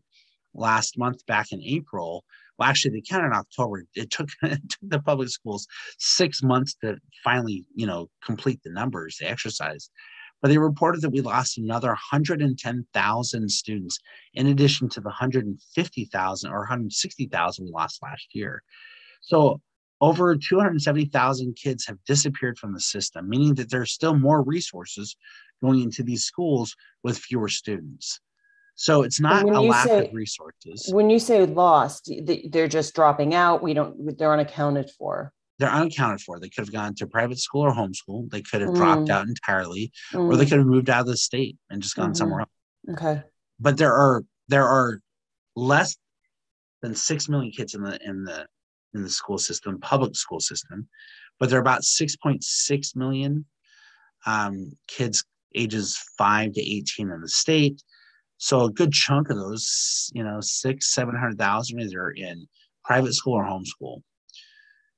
last month back in April. Well, actually, they counted in October. It took, it took the public schools six months to finally, you know, complete the numbers, the exercise. But they reported that we lost another 110,000 students in addition to the 150,000 or 160,000 we lost last year. So over 270,000 kids have disappeared from the system, meaning that there's still more resources going into these schools with fewer students. So it's not a lack say, of resources. When you say lost, they're just dropping out. We don't, they're unaccounted for. They're unaccounted for. They could have gone to private school or homeschool. They could have mm. dropped out entirely, mm. or they mm. could have moved out of the state and just gone mm-hmm. somewhere else. Okay. But there are there are less than six million kids in the in the in the school system, public school system, but there are about 6.6 million um, kids ages 5 to 18 in the state. So a good chunk of those, you know, six, 700,000 are in private school or homeschool.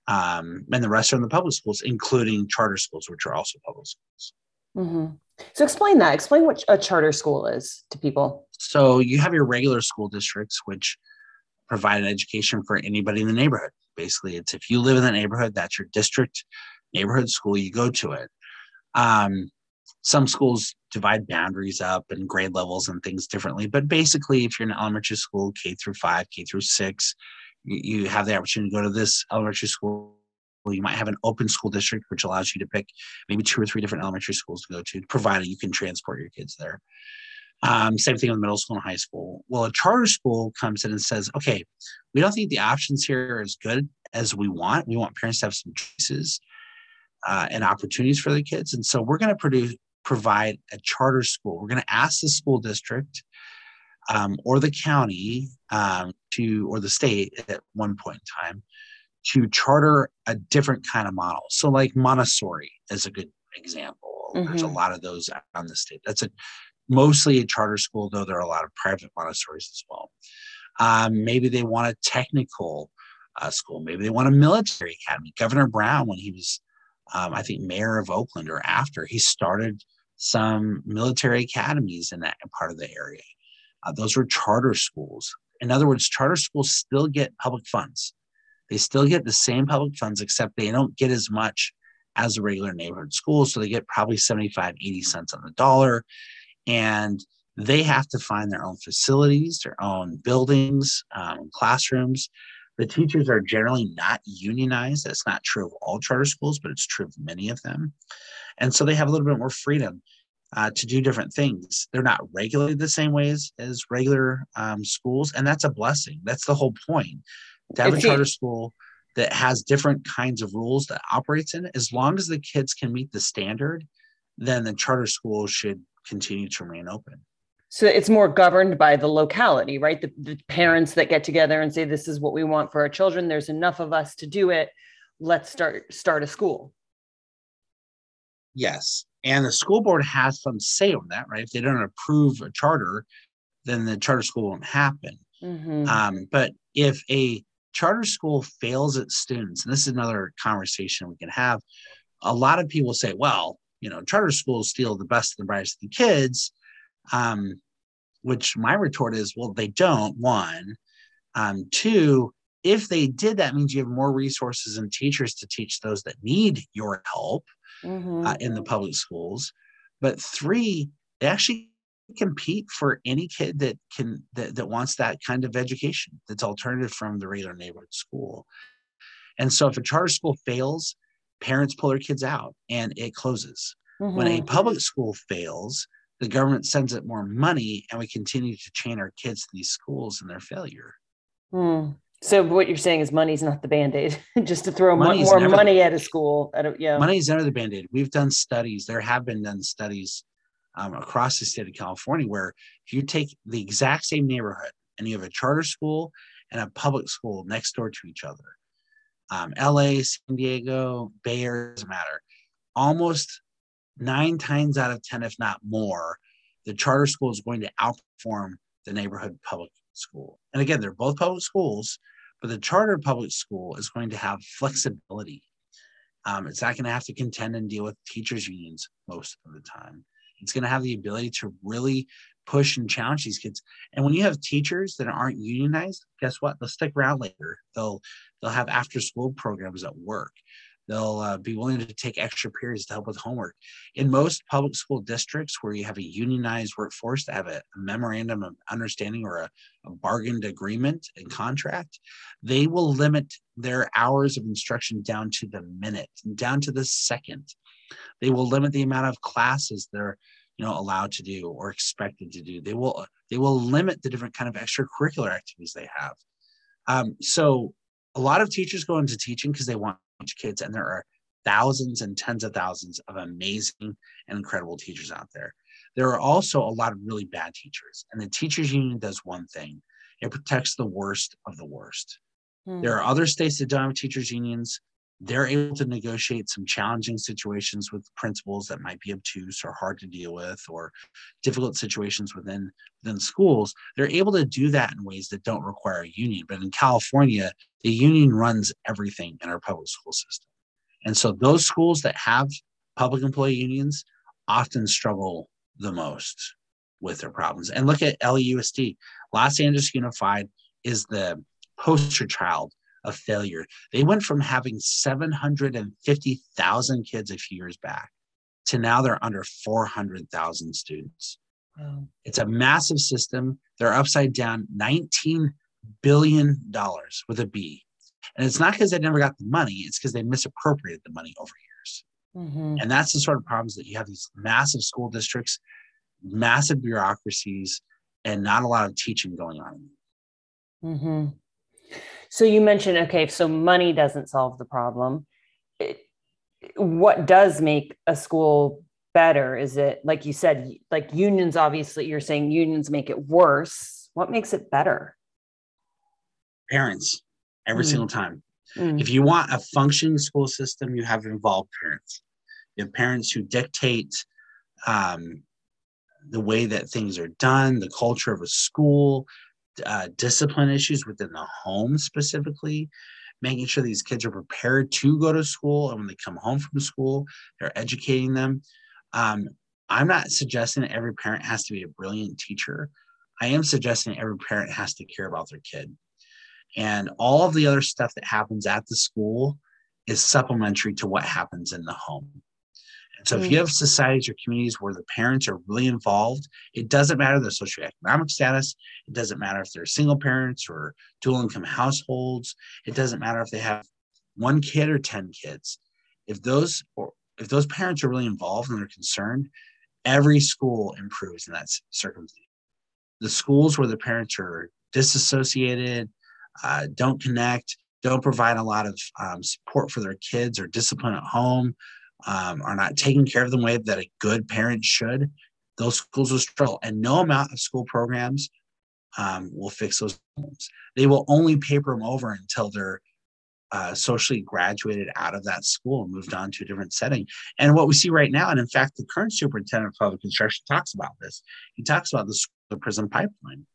Um, and the rest are in the public schools, including charter schools, which are also public schools. Mm-hmm. So explain that. Explain what a charter school is to people. So you have your regular school districts, which provide an education for anybody in the neighborhood. Basically, it's if you live in the neighborhood, that's your district neighborhood school, you go to it. Um, some schools divide boundaries up and grade levels and things differently, but basically, if you're in elementary school, K through five, K through six, you, have the opportunity to go to this elementary school you might have an open school district which allows you to pick maybe two or three different elementary schools to go to provided you can transport your kids there um, same thing with middle school and high school. Well, a charter school comes in and says, okay, we don't think the options here are as good as we want. We want parents to have some choices uh, and opportunities for their kids. And so we're going to produce provide a charter school. We're going to ask the school district um, or the county um, to, or the state at one point in time, to charter a different kind of model. So, like Montessori is a good example. Mm-hmm. There's a mm-hmm. lot of those on the state. That's a mostly a charter school, though there are a lot of private Montessori's as well. Um, maybe they want a technical uh, school. Maybe they want a military academy. Governor Brown, when he was, um, I think, mayor of Oakland or after, he started some military academies in that part of the area. Uh, those were charter schools. In other words, charter schools still get public funds. They still get the same public funds, except they don't get as much as a regular neighborhood school. So they get probably 75, 80 cents on the dollar and they have to find their own facilities, their own buildings, um, classrooms. The teachers are generally not unionized. That's not true of all charter schools, but it's true of many of them. And so they have a little bit more freedom uh, to do different things. They're not regulated the same ways as regular um, schools, and that's a blessing. That's the whole point. To have a charter school that has different kinds of rules that operates in, as long as the kids can meet the standard, then the charter school should continue to remain open. So it's more governed by the locality, right? The, the, parents that get together and say, "This is what we want for our children. There's enough of us to do it. Let's start start a school." Yes, and the school board has some say on that, right? If they don't approve a charter, then the charter school won't happen. Mm-hmm. Um, but if a charter school fails its students, and this is another conversation we can have, a lot of people say, "Well, you know, charter schools steal the best and the brightest of the kids. Um, which my retort is, well, they don't. One, um, two, if they did, that means you have more resources and teachers to teach those that need your help mm-hmm. uh, in the public schools. But three, they actually compete for any kid that can that, that wants that kind of education that's alternative from the regular neighborhood school. And so if a charter school fails, parents pull their kids out and it closes. Mm-hmm. When a mm-hmm. public school fails, the government sends it more money and we continue to chain our kids to these schools and their failure. Mm. So what you're saying is money's not the band-aid, just to throw money's more money at a school. At a, yeah. Money's never the band-aid. We've done studies. There have been done studies um, across the state of California where if you take the exact same neighborhood and you have a charter school and a public school next door to each other, um, LA, San Diego, Bay Area, doesn't matter. Almost nine times out of 10, if not more, the charter school is going to outperform the neighborhood public school. And again, they're both public schools, but the charter public school is going to have flexibility. Um, it's not going to have to contend and deal with teachers' unions most of the time. It's going to have the ability to really push and challenge these kids. And when you have teachers that aren't unionized, guess what? They'll stick around later. They'll they'll have after school programs at work. They'll uh, be willing to take extra periods to help with homework. In most public school districts where you have a unionized workforce that have a, memorandum of understanding or a, a bargained agreement and contract, they will limit their hours of instruction down to the minute, down to the second. They will limit the amount of classes they're you know allowed to do or expected to do. They will they will limit the different kind of extracurricular activities they have. Um, so a lot of teachers go into teaching because they want kids, and there are thousands and tens of thousands of amazing and incredible teachers out there. There are also a lot of really bad teachers, and the teachers union does one thing: it protects the worst of the worst. Hmm. There are other states that don't have teachers unions they're able to negotiate some challenging situations with principals that might be obtuse or hard to deal with or difficult situations within within schools. They're able to do that in ways that don't require a union. But in california the union runs everything in our public school system. And so those schools that have public employee unions often struggle the most with their problems. And look at LAUSD los angeles unified is the poster child of failure. They went from having 750,000 kids a few years back to now they're under 400,000 students. Wow. It's a massive system. They're upside down $19 billion with a B. And it's not because they never got the money, it's because they misappropriated the money over years. Mm-hmm. And that's the sort of problems that you have these massive school districts, massive bureaucracies, and not a lot of teaching going on. Mm-hmm. So you mentioned, okay, so money doesn't solve the problem. what does make a school better? Is it, like you said, like unions, obviously, you're saying unions make it worse. What makes it better? Parents, every mm. single time. Mm. If you want a functioning school system, you have involved parents. You have parents who dictate um, the way that things are done, the culture of a school, uh, discipline issues within the home specifically making sure these kids are prepared to go to school and when they come home from school they're educating them. Um, i'm not suggesting that every parent has to be a brilliant teacher. I am suggesting every parent has to care about their kid. And all of the other stuff that happens at the school is supplementary to what happens in the home so if you mm. have societies or communities where the parents are really involved, it doesn't matter their socioeconomic status. It doesn't matter if they're single parents or dual income households. It doesn't matter if they have one kid or 10 kids. If those or if those parents are really involved and they're concerned, every school improves in that circumstance. The schools where the parents are disassociated, uh, don't connect, don't provide a lot of um, support for their kids or discipline at home, um, are not taking care of them the way that a good parent should, those schools will struggle. And no amount of school programs um, will fix those problems. They will only paper them over until they're uh, socially graduated out of that school and moved on to a different setting. And what we see right now, and in fact, the current superintendent of public instruction talks about this. He talks about the, prison pipeline.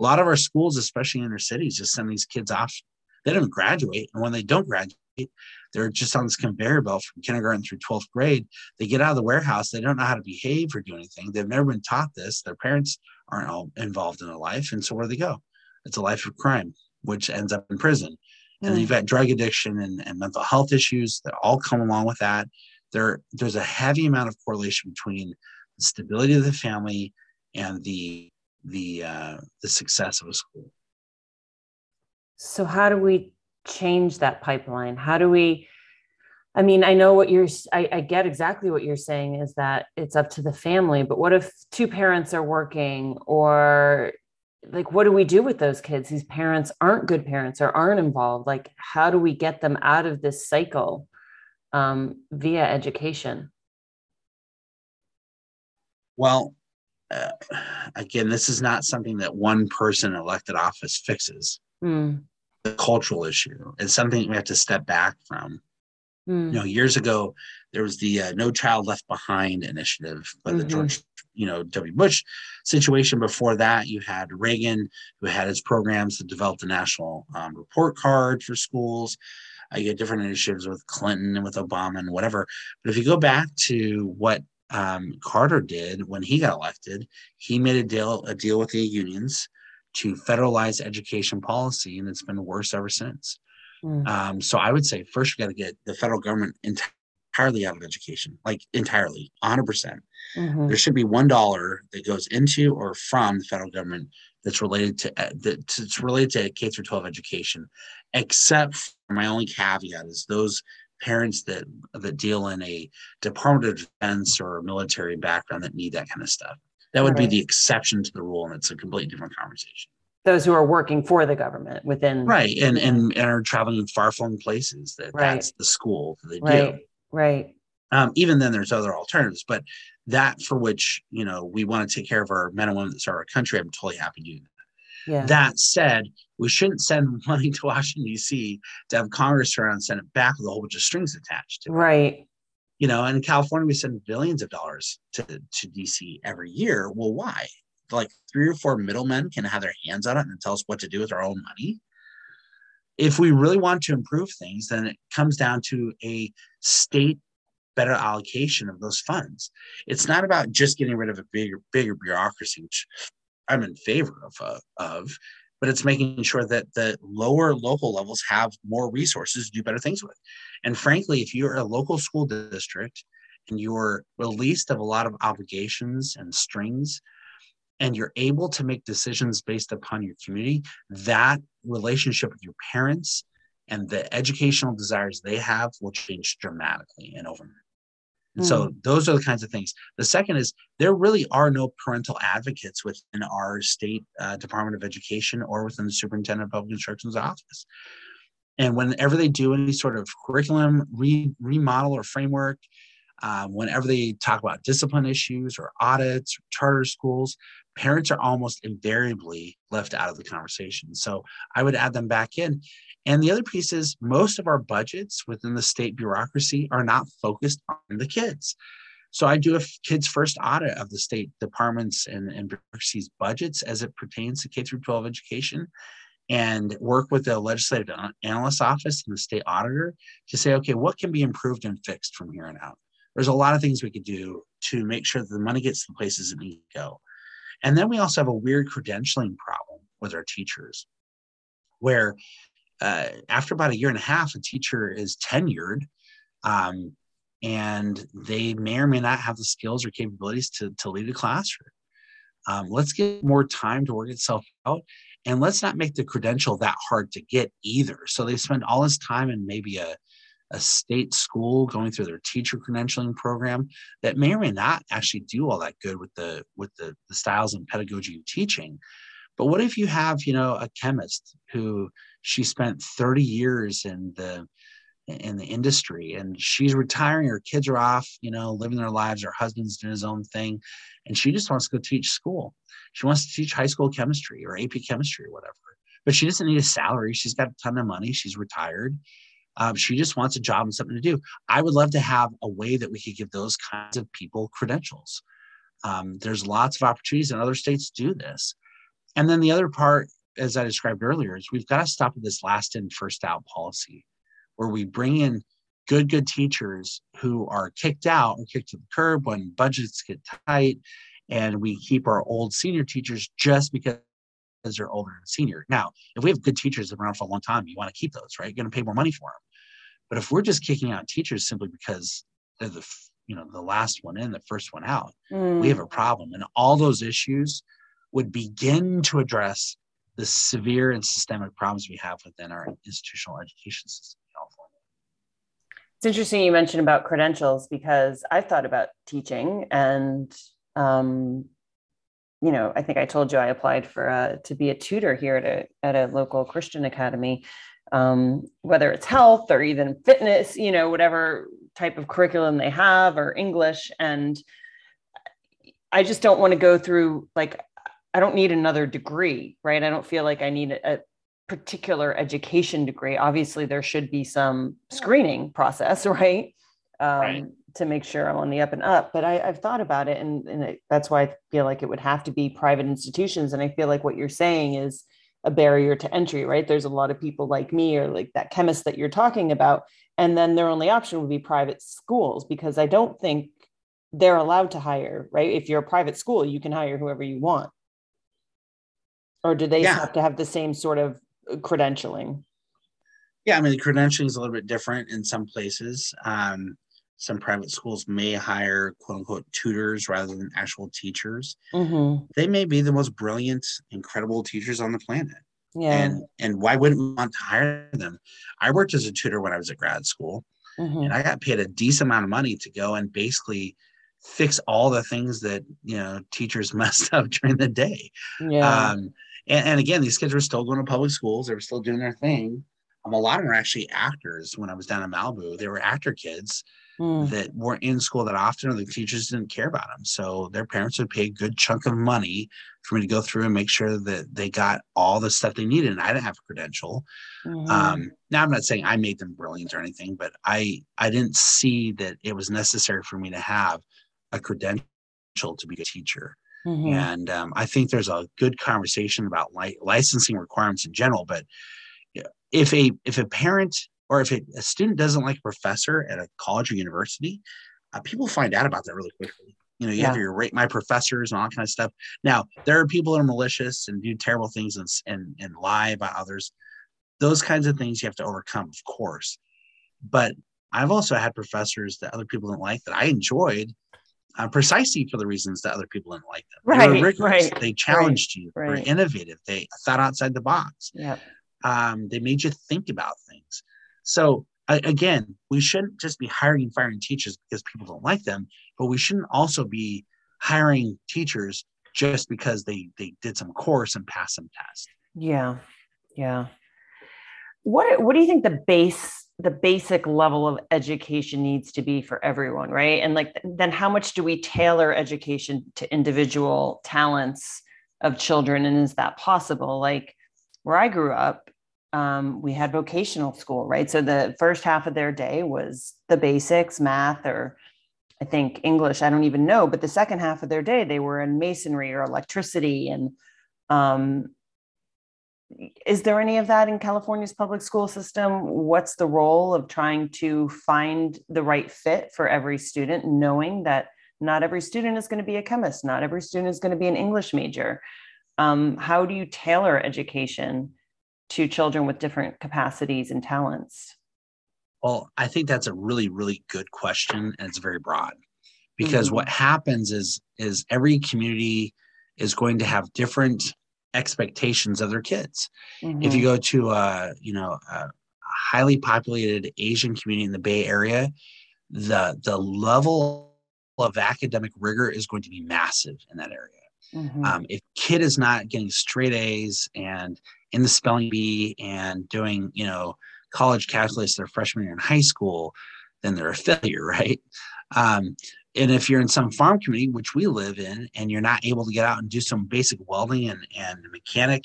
A lot of our schools, especially in inner cities, just send these kids off. They don't graduate, and when they don't graduate, they're just on this conveyor belt from kindergarten through 12th grade. They get out of the warehouse. They don't know how to behave or do anything. They've never been taught this. Their parents aren't all involved in their life. And so where do they go? It's a life of crime, which ends up in prison. Mm. And you've got drug addiction and, and mental health issues that all come along with that. There, there's a heavy amount of correlation between the stability of the family and the the uh, the success of a school. So how do we change that pipeline? How do we? I mean, I know what you're, I, I, get exactly what you're saying is that it's up to the family, but what if two parents are working or like, what do we do with those kids? These parents aren't good parents or aren't involved. Like, how do we get them out of this cycle um, via education? Well, uh, again, this is not something that one person elected office fixes. Mm a cultural issue. It's something we have to step back from. Mm. You know, years ago, there was the uh, No Child Left Behind initiative by mm-hmm. the George, you know, W. Bush situation. Before that, you had Reagan, who had his programs to develop the national um, report card for schools. Uh, you had different initiatives with Clinton and with Obama and whatever. But if you go back to what um, Carter did when he got elected, he made a deal a deal with the unions to federalize education policy, and it's been worse ever since. Mm. Um, so I would say first you got to get the federal government entirely out of education, like entirely, 100%. percent mm-hmm. There should be one dollar that goes into or from the federal government that's related to uh, that's related to K through 12 education, except my only caveat is those parents that that deal in a Department of Defense or military background that need that kind of stuff. That would right. be the exception to the rule, and it's a completely different conversation. Those who are working for the government within right and and, and are traveling in far flung places that right. that's the school that they right. do. Right. Um, even then, there's other alternatives, but that for which you know we want to take care of our men and women that serve our country, I'm totally happy doing that. Yeah. That said, we shouldn't send money to Washington D.C. to have Congress turn around and send it back with a whole bunch of strings attached. To it. Right. You know, in California, we send billions of dollars to, to DC every year. Well, why? Like three or four middlemen can have their hands on it and tell us what to do with our own money. If we really want to improve things, then it comes down to a state better allocation of those funds. It's not about just getting rid of a bigger, bigger bureaucracy, which I'm in favor of, uh, of, but it's making sure that the lower local levels have more resources to do better things with. And frankly, if you're a local school district and you're released of a lot of obligations and strings, and you're able to make decisions based upon your community, that relationship with your parents and the educational desires they have will change dramatically and overnight. And mm. so those are the kinds of things. The second is there really are no parental advocates within our state uh, Department of Education or within the Superintendent of Public Instruction's office. And whenever they do any sort of curriculum re- remodel or framework, um, whenever they talk about discipline issues or audits or charter schools, parents are almost invariably left out of the conversation. So I would add them back in. And the other piece is most of our budgets within the state bureaucracy are not focused on the kids. So I do a kids first audit of the state departments and, and bureaucracy's budgets as it pertains to K through 12 education and work with the legislative analyst office and the state auditor to say, okay, what can be improved and fixed from here on out? There's a lot of things we could do to make sure that the money gets to the places it needs to go. And then we also have a weird credentialing problem with our teachers, where uh, after about a year and a half, a teacher is tenured, um, and they may or may not have the skills or capabilities to, to lead a classroom. Um, let's get more time to work itself out, and let's not make the credential that hard to get either. So they spend all this time in maybe a a state school going through their teacher credentialing program that may or may not actually do all that good with the with the, the styles and pedagogy of teaching. But what if you have you know a chemist who she spent 30 years in the in the industry and she's retiring her kids are off you know living their lives her husband's doing his own thing and she just wants to go teach school. She wants to teach high school chemistry or ap chemistry or whatever but she doesn't need a salary. She's got a ton of money. She's retired um, she just wants a job and something to do. I would love to have a way that we could give those kinds of people credentials. Um, there's lots of opportunities, and other states do this. And then the other part, as I described earlier, is we've got to stop with this last in, first out policy, where we bring in good, good teachers who are kicked out or kicked to the curb when budgets get tight, and we keep our old senior teachers just because because they're older and senior. Now, if we have good teachers that have been around for a long time, you want to keep those, right? You're going to pay more money for them. But if we're just kicking out teachers simply because they're the you know the last one in, the first one out, mm. we have a problem. And all those issues would begin to address the severe and systemic problems we have within our institutional education system in California. It's interesting you mentioned about credentials because I've thought about teaching and um, you know, I think I told you I applied for a, to be a tutor here at a, at a local Christian academy, um, whether it's health or even fitness, you know, whatever type of curriculum they have or English. And I just don't want to go through like, I don't need another degree, right? I don't feel like I need a, a particular education degree. Obviously, there should be some screening process, right? Um, right to make sure I'm on the up and up. But I, have thought about it, and, and it, that's why I feel like it would have to be private institutions. And I feel like what you're saying is a barrier to entry, right? There's a lot of people like me or like that chemist that you're talking about. And then their only option would be private schools because I don't think they're allowed to hire, right? If you're a private school, you can hire whoever you want. Or do they yeah. have to have the same sort of credentialing? Yeah, I mean, the credentialing is a little bit different in some places. Um, some private schools may hire quote unquote tutors rather than actual teachers. Mm-hmm. They may be the most brilliant, incredible teachers on the planet. Yeah. And and why wouldn't we want to hire them? I worked as a tutor when I was at grad school, mm-hmm. and I got paid a decent amount of money to go and basically fix all the things that you know teachers messed up during the day. Yeah. Um, and, and again, these kids were still going to public schools; they were still doing their thing. Um, a lot of them were actually actors. When I was down in Malibu, they were actor kids mm. that weren't in school that often, or the teachers didn't care about them. So their parents would pay a good chunk of money for me to go through and make sure that they got all the stuff they needed. And I didn't have a credential. Mm-hmm. Um, now I'm not saying I made them brilliant or anything, but I I didn't see that it was necessary for me to have a credential to be a teacher. Mm-hmm. And um, I think there's a good conversation about li- licensing requirements in general. But if a if a parent or if a, a student doesn't like a professor at a college or university, uh, people find out about that really quickly. You know, you yeah. have your rate my professors and all that kind of stuff. Now, there are people that are malicious and do terrible things and, and, and lie about others. Those kinds of things you have to overcome, of course. But I've also had professors that other people didn't like that I enjoyed uh, precisely for the reasons that other people didn't like them. Right, they rigorous. Right, they challenged right, you. They were innovative. They thought outside the box. Yeah. Um, they made you think about things. So again, we shouldn't just be hiring and firing teachers because people don't like them, but we shouldn't also be hiring teachers just because they they did some course and passed some test. Yeah, yeah. What what do you think the base the basic level of education needs to be for everyone right and like then how much do we tailor education to individual talents of children and is that possible like where i grew up um, we had vocational school right so the first half of their day was the basics math or i think english i don't even know but the second half of their day they were in masonry or electricity and um, is there any of that in California's public school system? What's the role of trying to find the right fit for every student, knowing that not every student is going to be a chemist, not every student is going to be an English major? Um, how do you tailor education to children with different capacities and talents? Well, I think that's a really, really good question, and it's very broad because mm-hmm. what happens is is every community is going to have different expectations of their kids. Mm-hmm. If you mm-hmm. go to a you know a highly populated Asian community in the Bay Area, the the level of academic rigor is going to be massive in that area. Mm-hmm. Um, if kid is not getting straight A's and in the spelling bee and doing you know college calculus their freshman year in high school, then they're a failure, right? Um, and if you're in some farm community which we live in and you're not able to get out and do some basic welding and, and mechanic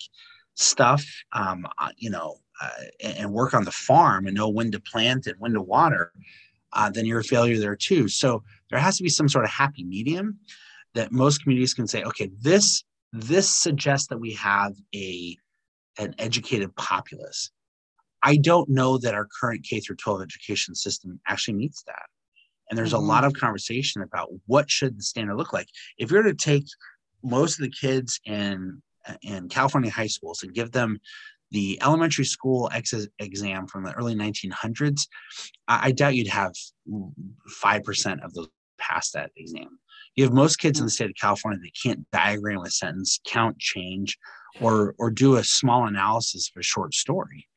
stuff um, uh, you know uh, and work on the farm and know when to plant and when to water uh, then you're a failure there too so there has to be some sort of happy medium that most communities can say okay this this suggests that we have a an educated populace i don't know that our current k through 12 education system actually meets that and there's mm-hmm. a lot of conversation about what should the standard look like if you're to take most of the kids in in california high schools and give them the elementary school ex- exam from the early 1900s I, I doubt you'd have 5% of those pass that exam you have most kids in the mm. state of california that can't diagram a sentence count change or or do a small analysis of a short story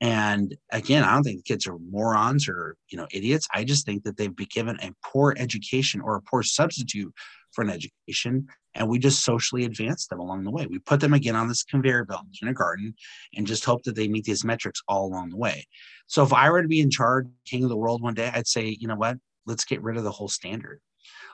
and again, I don't think the kids are morons or you know idiots. I just think that they've been given a poor education or a poor substitute for an education, and we just socially advance them along the way. We put them again on this conveyor belt in kindergarten, and just hope that they meet these metrics all along the way. So if I were to be in charge, king of the world one day, I'd say, you know what? Let's get rid of the whole standard.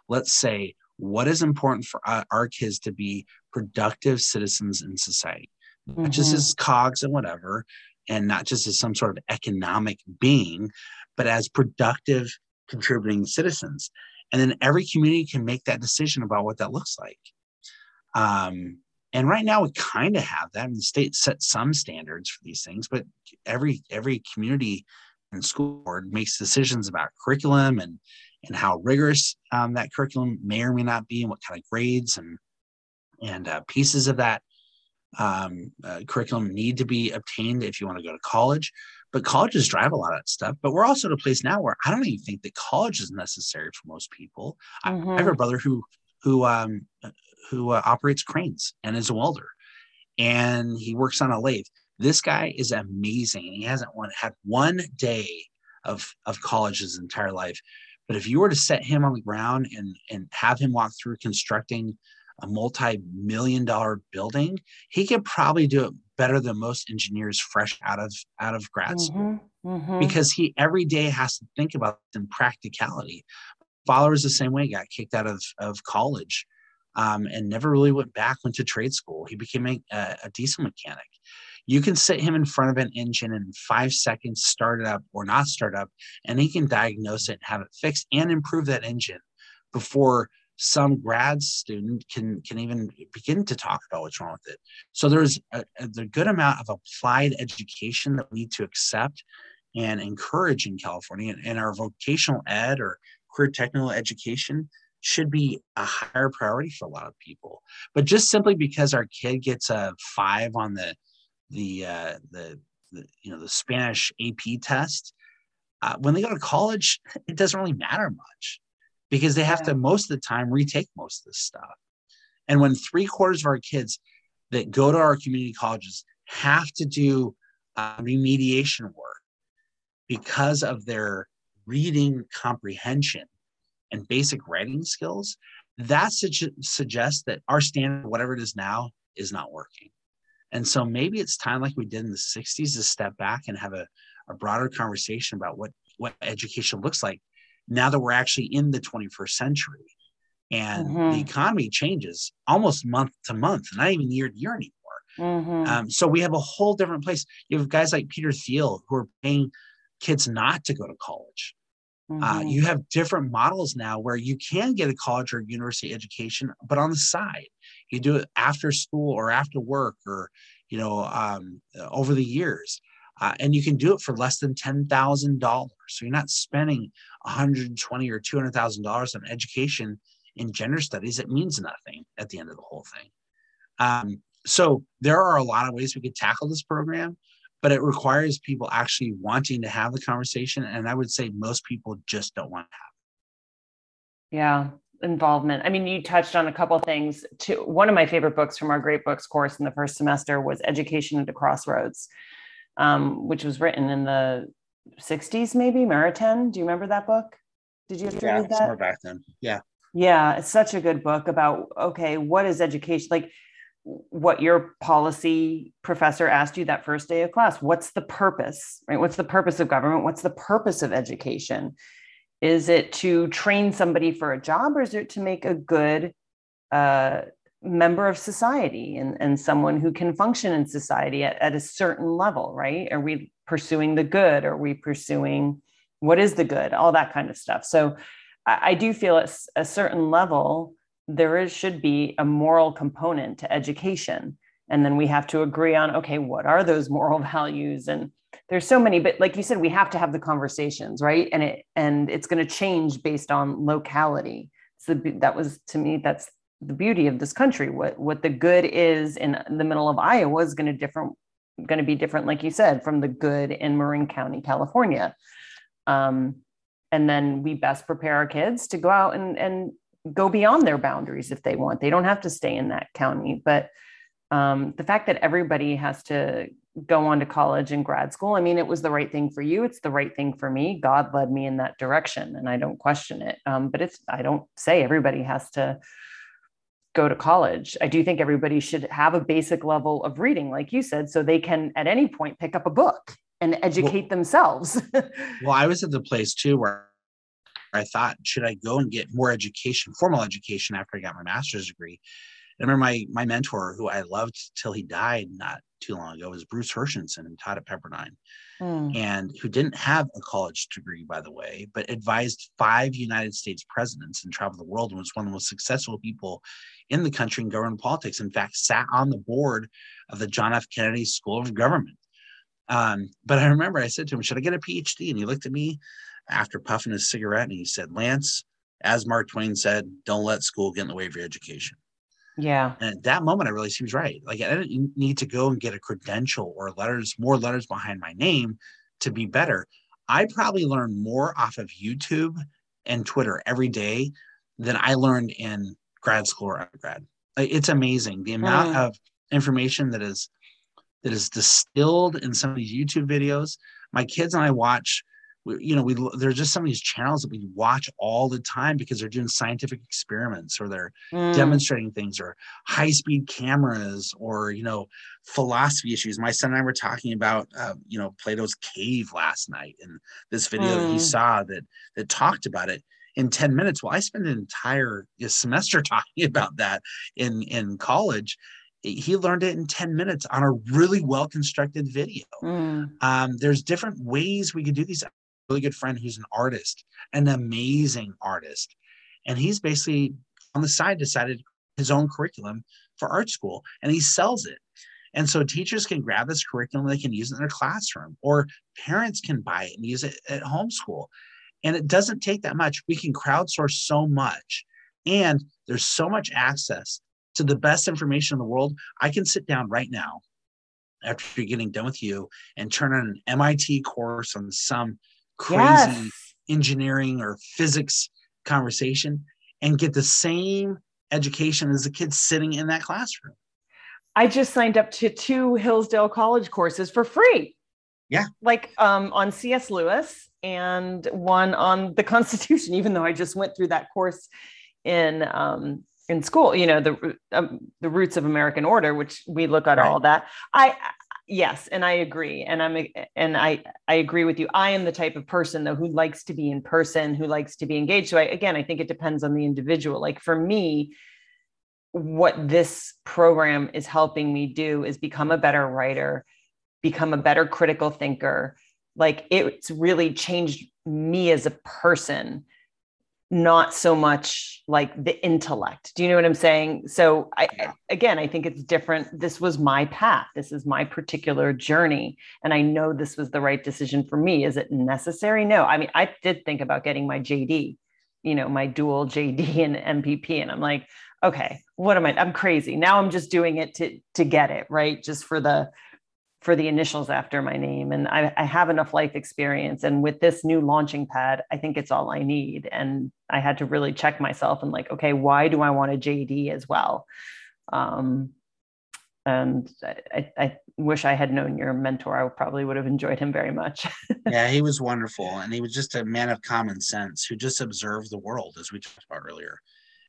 Let's say what is important for our kids to be productive citizens in society, mm-hmm. not just mm-hmm. as cogs and whatever, and not just as some sort of economic being, but as productive, contributing citizens. And then every community can make that decision about what that looks like. Um, And right now we kind of have that. And the state sets some standards for these things, but every every community and school board makes decisions about curriculum and and how rigorous um, that curriculum may or may not be, and what kind of grades and and uh, pieces of that um, uh, curriculum need to be obtained if you want to go to college. But colleges drive a lot of that stuff. But we're also at a place now where I don't even think that college is necessary for most people. Mm-hmm. I, I, have a brother who who um, who uh, operates cranes and is a welder, and he works on a lathe. This guy is amazing. He hasn't one, had one day of of college his entire life. But if you were to set him on the ground and and have him walk through constructing a multi-million dollar building, he could probably do it better than most engineers fresh out of out of grad school mm-hmm, mm-hmm. because he every day has to think about in practicality. Was the same way, got kicked out of, of college um, and never really went back, went to trade school. He became a, a diesel mechanic. You can sit him in front of an engine in five seconds, start it up or not start up, and he can diagnose it, have it fixed, and improve that engine before some grad student can can even begin to talk about what's wrong with it. So there's a, a good amount of applied education that we need to accept and encourage in California, and, and our vocational ed or career technical education should be a higher priority for a lot of people. But just simply because our kid gets a five on the the uh, the, the you know the Spanish AP test, uh, when they go to college, it doesn't really matter much because they have yeah. to most of the time retake most of this stuff. And when three quarters of our kids that go to our community colleges have to do uh, remediation work because of their reading comprehension and basic writing skills, that su- suggests that our standard, whatever it is now, is not working. And so maybe it's time, like we did in the 60s, to step back and have a, a broader conversation about what, what education looks like now that we're actually in the 21st century and mm-hmm. the economy changes almost month to month, not even year to year anymore. Mm-hmm. Um, so we have a whole different place. You have guys like Peter Thiel who are paying kids not to go to college. Uh, mm-hmm. Uh, you have different models now where you can get a college or university education, but on the side, you do it after school or after work or you know um, over the years. Uh, and you can do it for less than ten thousand dollars. So you're not spending 120 or 200 thousand dollars on education in gender studies. It means nothing at the end of the whole thing. Um, so there are a lot of ways we could tackle this program, but it requires people actually wanting to have the conversation. And I would say most people just don't want to have. It. Yeah, involvement. I mean, you touched on a couple things. To one of my favorite books from our Great Books course in the first semester was Education at a Crossroads um, which was written in the 60s, maybe. Maritain, do you remember that book? Did you have to read that? yeah, read that? back then. Yeah. Yeah, it's such a good book about okay, what is education like? What your policy professor asked you that first day of class. What's the purpose, right? What's the purpose of government? What's the purpose of education? Is it to train somebody for a job or is it to make a good uh, member of society and, and someone who can function in society at, at a certain level, right? Are we pursuing the good? Are we pursuing what is the good? All that kind of stuff. So I, I do feel at a certain level, there is, should be a moral component to education. And then we have to agree on, okay, what are those moral values? And there's so many, but like you said, we have to have the conversations, right? And it and it's going to change based on locality. So that was to me, that's the beauty of this country. What what the good is in the middle of Iowa is going to different going to be different, like you said, from the good in Marin County, California. Um, and then we best prepare our kids to go out and and go beyond their boundaries if they want. They don't have to stay in that county, but um, the fact that everybody has to go on to college and grad school. I mean, it was the right thing for you. It's the right thing for me. God led me in that direction, and I don't question it. Um, but it's I don't say everybody has to go to college. I do think everybody should have a basic level of reading, like you said, so they can at any point pick up a book and educate well, themselves. well, I was at the place too where I thought, should I go and get more education, formal education after I got my master's degree? I remember my my mentor, who I loved till he died not too long ago, was Bruce Herschensohn, who taught at Pepperdine, mm. and who didn't have a college degree, by the way, but advised five United States presidents and traveled the world and was one of the most successful people in the country in government politics. In fact, sat on the board of the John F. Kennedy School of Government. Um, but I remember I said to him, "Should I get a PhD?" And he looked at me after puffing his cigarette and he said, "Lance." As Mark Twain said, don't let school get in the way of your education. Yeah. And at that moment, I realized he was right. Like I didn't need to go and get a credential or letters, more letters behind my name to be better. I probably learned more off of YouTube and Twitter every day than I learned in grad school or undergrad. It's amazing the amount mm. of information that is that is distilled in some of these YouTube videos. My kids and I watch we, you know, we there's just some of these channels that we watch all the time because they're doing scientific experiments or they're mm. demonstrating things or high speed cameras or you know philosophy issues. My son and I were talking about uh, you know Plato's cave last night and this video mm. that he mm. saw that that talked about it in 10 minutes. Well, I spent an entire semester talking about that in in college he learned it in 10 minutes on a really well constructed video. Mm. Um, there's different ways we could do these really good friend who's an artist, an amazing artist. And he's basically on the side decided his own curriculum for art school and he sells it. And so teachers can grab this curriculum, they can use it in their classroom, or parents can buy it and use it at homeschool. And it doesn't take that much. We can crowdsource so much. And there's so much access to the best information in the world. I can sit down right now after getting done with you and turn on an MIT course on some crazy yes. engineering or physics conversation and get the same education as the kids sitting in that classroom. I just signed up to two Hillsdale College courses for free. Yeah. Like um, on C.S. Lewis and one on the Constitution, even though I just went through that course in um, in school, you know, the um, the roots of American order, which we look at right. all that. I yes and i agree and i'm and i i agree with you. I am the type of person though who likes to be in person who likes to be engaged so I, again i think it depends on the individual. Like for me what this program is helping me do is become a better writer become a better critical thinker. Like it's really changed me as a person not so much like the intellect. Do you know what I'm saying? So I again, I think it's different. This was my path. This is my particular journey and I know this was the right decision for me. Is it necessary? No. I mean, I did think about getting my JD, you know, my dual JD and MPP and I'm like, okay, what am I I'm crazy. Now I'm just doing it to to get it, right? Just for the for the initials after my name. And I, I, have enough life experience. And with this new launching pad, I think it's all I need. And I had to really check myself and like, okay, why do I want a JD as well? Um, and I, I, wish I had known your mentor. I probably would have enjoyed him very much. yeah, he was wonderful. And he was just a man of common sense who just observed the world, as we talked about earlier.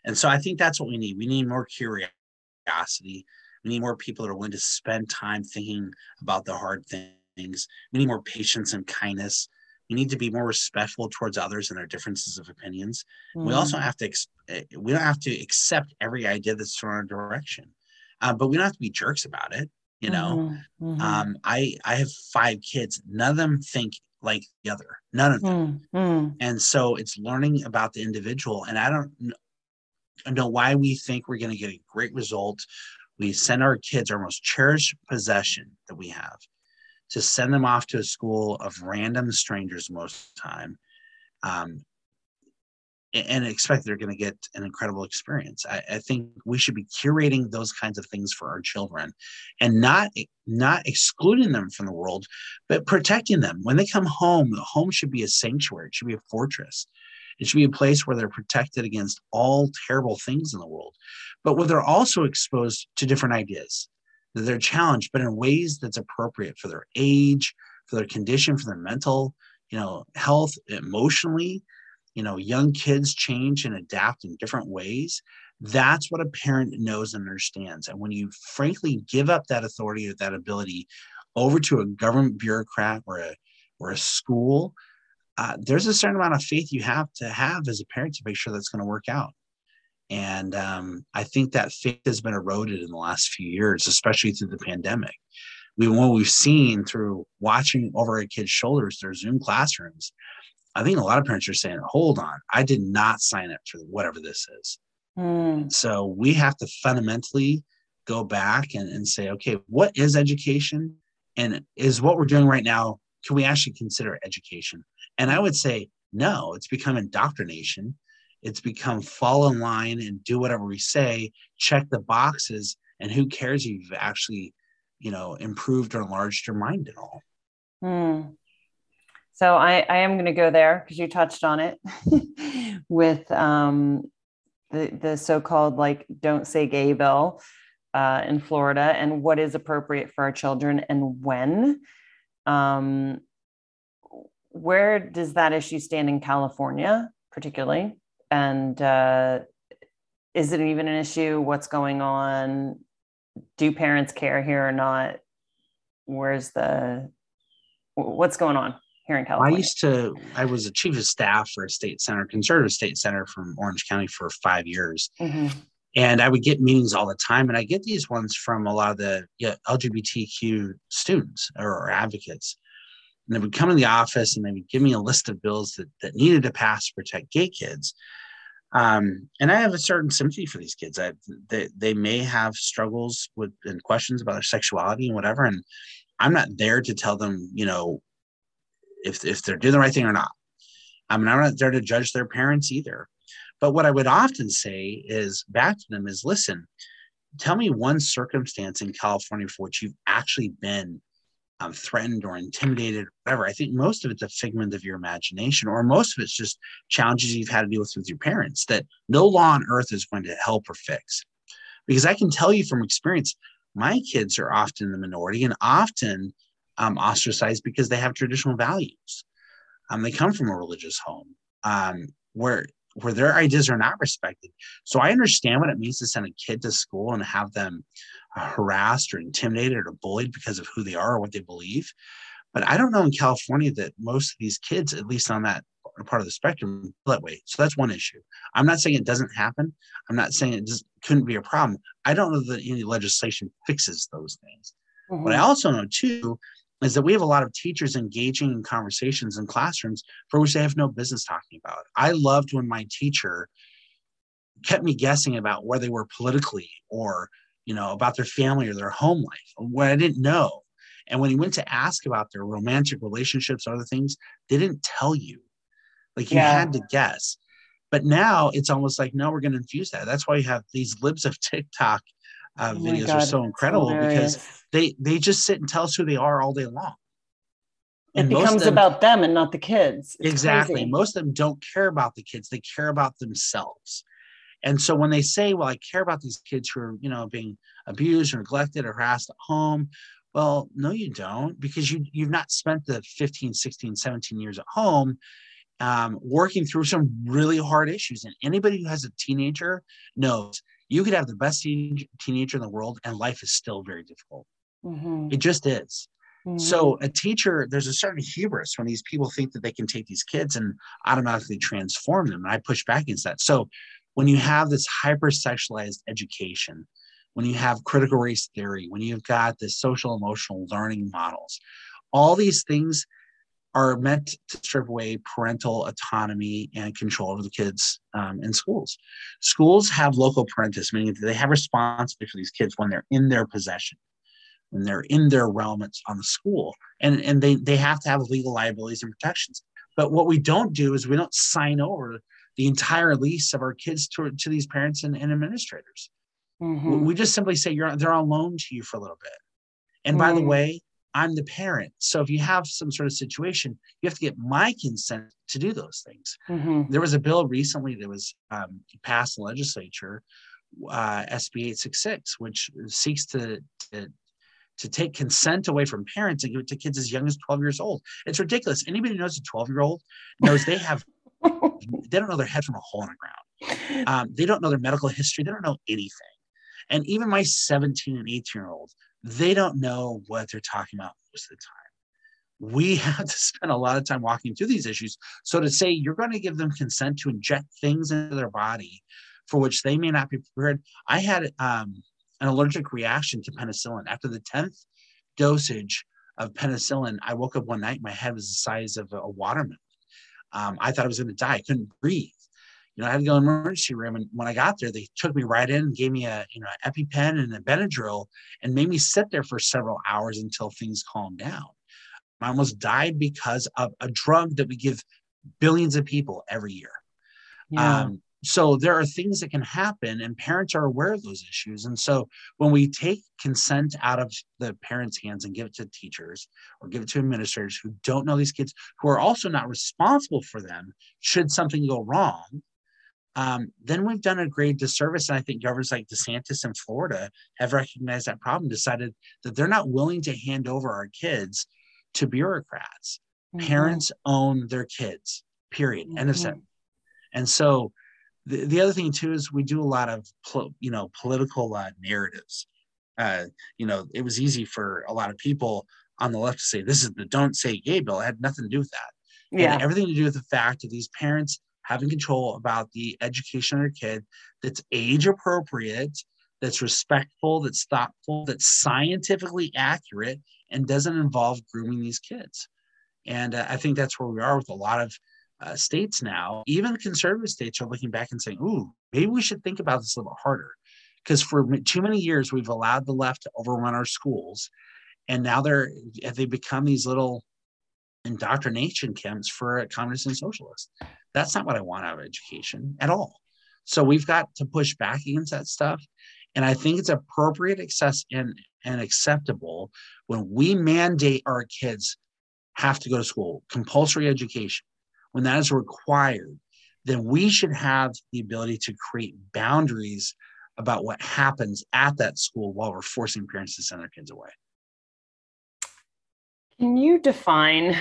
And so I think that's what we need. We need more curiosity we need more people that are willing to spend time thinking about the hard things. We need more patience and kindness. We need to be more respectful towards others and their differences of opinions. Mm. We also mm. have to eh, we don't have to accept every idea that's thrown our direction, uh, but we don't have to be jerks about it. You know, mm-hmm. Mm-hmm. Um, I I have five kids. None of them think like the other. None of them. Mm-hmm. And so it's learning about the individual. And I don't know why we think we're going to get a great result we send our kids our most cherished possession that we have to send them off to a school of random strangers most of the time um, and expect they're going to get an incredible experience. I, I, think we should be curating those kinds of things for our children and not not excluding them from the world but protecting them. When they come home the home should be a sanctuary it should be a fortress it should be a place where they're protected against all terrible things in the world, but where they're also exposed to different ideas, that they're challenged, but in ways that's appropriate for their age, for their condition, for their mental, you know, health, emotionally. You know, young kids change and adapt in different ways. That's what a parent knows and understands. And when you frankly give up that authority or that ability over to a government bureaucrat or a or a school uh, there's a certain amount of faith you have to have as a parent to make sure that's going to work out. And um, I think that faith has been eroded in the last few years, especially through the pandemic. We what we've seen through watching over our kids' shoulders their Zoom classrooms. I think a lot of parents are saying, "Hold on, I did not sign up for whatever this is." Mm. So we have to fundamentally go back and, and say, okay, what is education? And is what we're doing right now, can we actually consider education? And I would say, no, it's become indoctrination. It's become fall in line and do whatever we say, check the boxes, and who cares if you've actually, you know, improved or enlarged your mind at all. Hmm. So I, I am going to go there because you touched on it with um, the the so-called like "Don't Say Gay" bill uh, in Florida, and what is appropriate for our children and when. Um, where does that issue stand in California, particularly? And uh, is it even an issue? What's going on? Do parents care here or not? Where's the what's going on here in California? I used to. I was a chief of staff for a state center, conservative state center from Orange County for five years. Mm-hmm. And I would get meetings all the time, and I get these ones from a lot of the yeah, LGBTQ students or, or advocates and they would come in the office and they would give me a list of bills that, that needed to pass to protect gay kids. Um, and I have a certain sympathy for these kids. I, they, they may have struggles with and questions about their sexuality and whatever. And I'm not there to tell them, you know, if, if they're doing the right thing or not. I mean, I'm not there to judge their parents either. But what I would often say is back to them is listen, tell me one circumstance in California for which you've actually been um, threatened or intimidated, or whatever. I think most of it's a figment of your imagination, or most of it's just challenges you've had to deal with with your parents that no law on earth is going to help or fix. Because I can tell you from experience, my kids are often the minority and often um, ostracized because they have traditional values. Um, they come from a religious home um, where where their ideas are not respected. So I understand what it means to send a kid to school and have them harassed or intimidated or bullied because of who they are or what they believe. But I don't know in California that most of these kids, at least on that part of the spectrum, that way. So that's one issue. I'm not saying it doesn't happen. I'm not saying it just couldn't be a problem. I don't know that any legislation fixes those things. Mm-hmm. What I also know too is that we have a lot of teachers engaging in conversations in classrooms for which they have no business talking about. I loved when my teacher kept me guessing about where they were politically or you know about their family or their home life what I didn't know. And when he went to ask about their romantic relationships, or other things, they didn't tell you. Like you yeah. had to guess. But now it's almost like, no, we're going to infuse that. That's why you have these libs of TikTok uh, oh videos God, are so incredible because they they just sit and tell us who they are all day long. And it becomes them, about them and not the kids. It's exactly. Crazy. Most of them don't care about the kids; they care about themselves. And so when they say, "Well, I care about these kids who are, you know, being abused or neglected or harassed at home," well, no, you don't, because you you've not spent the 15, 16, 17 years at home um, working through some really hard issues. And anybody who has a teenager knows you could have the best teen- teenager in the world and life is still very difficult. Mm-hmm. It just is. Mm-hmm. So a teacher, there's a certain hubris when these people think that they can take these kids and automatically transform them. And I push back against that. So when you have this hypersexualized education, when you have critical race theory, when you've got the social emotional learning models, all these things are meant to strip away parental autonomy and control over the kids um, in schools. Schools have loco parentis, meaning that they have responsibility for these kids when they're in their possession, when they're in their realm on the school, and and they they have to have legal liabilities and protections. But what we don't do is we don't sign over the entire lease of our kids to, to these parents and, and administrators. Mm-hmm. We just simply say you're they're on loan to you for a little bit. And mm-hmm. by the mm-hmm. way, I'm the parent. So if you have some sort of situation, you have to get my consent to do those things. Mm-hmm. There was a bill recently that was um, passed in the legislature, uh, SB 866, which seeks to, to to take consent away from parents and give it to kids as young as 12 years old. It's ridiculous. Anybody who knows a 12 year old knows they have they don't know their head from a hole in the ground. Um, they don't know their medical history. They don't know anything. And even my 17 and 18 year olds, they don't know what they're talking about most of the time. We have to spend a lot of time walking through these issues. So to say you're going to give them consent to inject things into their body for which they may not be prepared. I had um, an allergic reaction to penicillin after the 10th dosage of penicillin. I woke up one night, my head was the size of a watermelon. Um, I thought I was going to die. I couldn't breathe. You know, I had to go in the emergency room, and when I got there, they took me right in, and gave me a you know an EpiPen and a Benadryl, and made me sit there for several hours until things calmed down. I almost died because of a drug that we give billions of people every year. Yeah. Um, so there are things that can happen and parents are aware of those issues and so when we take consent out of the parents hands and give it to teachers or give it to administrators who don't know these kids who are also not responsible for them should something go wrong um, then we've done a great disservice and i think governors like desantis in florida have recognized that problem decided that they're not willing to hand over our kids to bureaucrats. Mm-hmm. parents own their kids period. Mm-hmm. end of sentence. And so the, the other thing too is we do a lot of you know political uh, narratives. Uh, you know it was easy for a lot of people on the left to say this is the don't say gay bill. It had nothing to do with that. Yeah. everything to do with the fact that these parents having control about the education of their kid that's age appropriate that's respectful that's thoughtful that's scientifically accurate and doesn't involve grooming these kids and uh, i think that's where we are with a lot of uh, states now, even conservative states are looking back and saying, ooh, maybe we should think about this a little bit harder. Because for too many years, we've allowed the left to overrun our schools. And now they're, they become these little indoctrination camps for communists and socialists. That's not what I want out of education at all. So we've got to push back against that stuff. And I think it's appropriate, access, and, and acceptable when we mandate our kids have to go to school, compulsory education when that is required, then we should have the ability to create boundaries about what happens at that school while we're forcing parents to send their kids away. Can you define?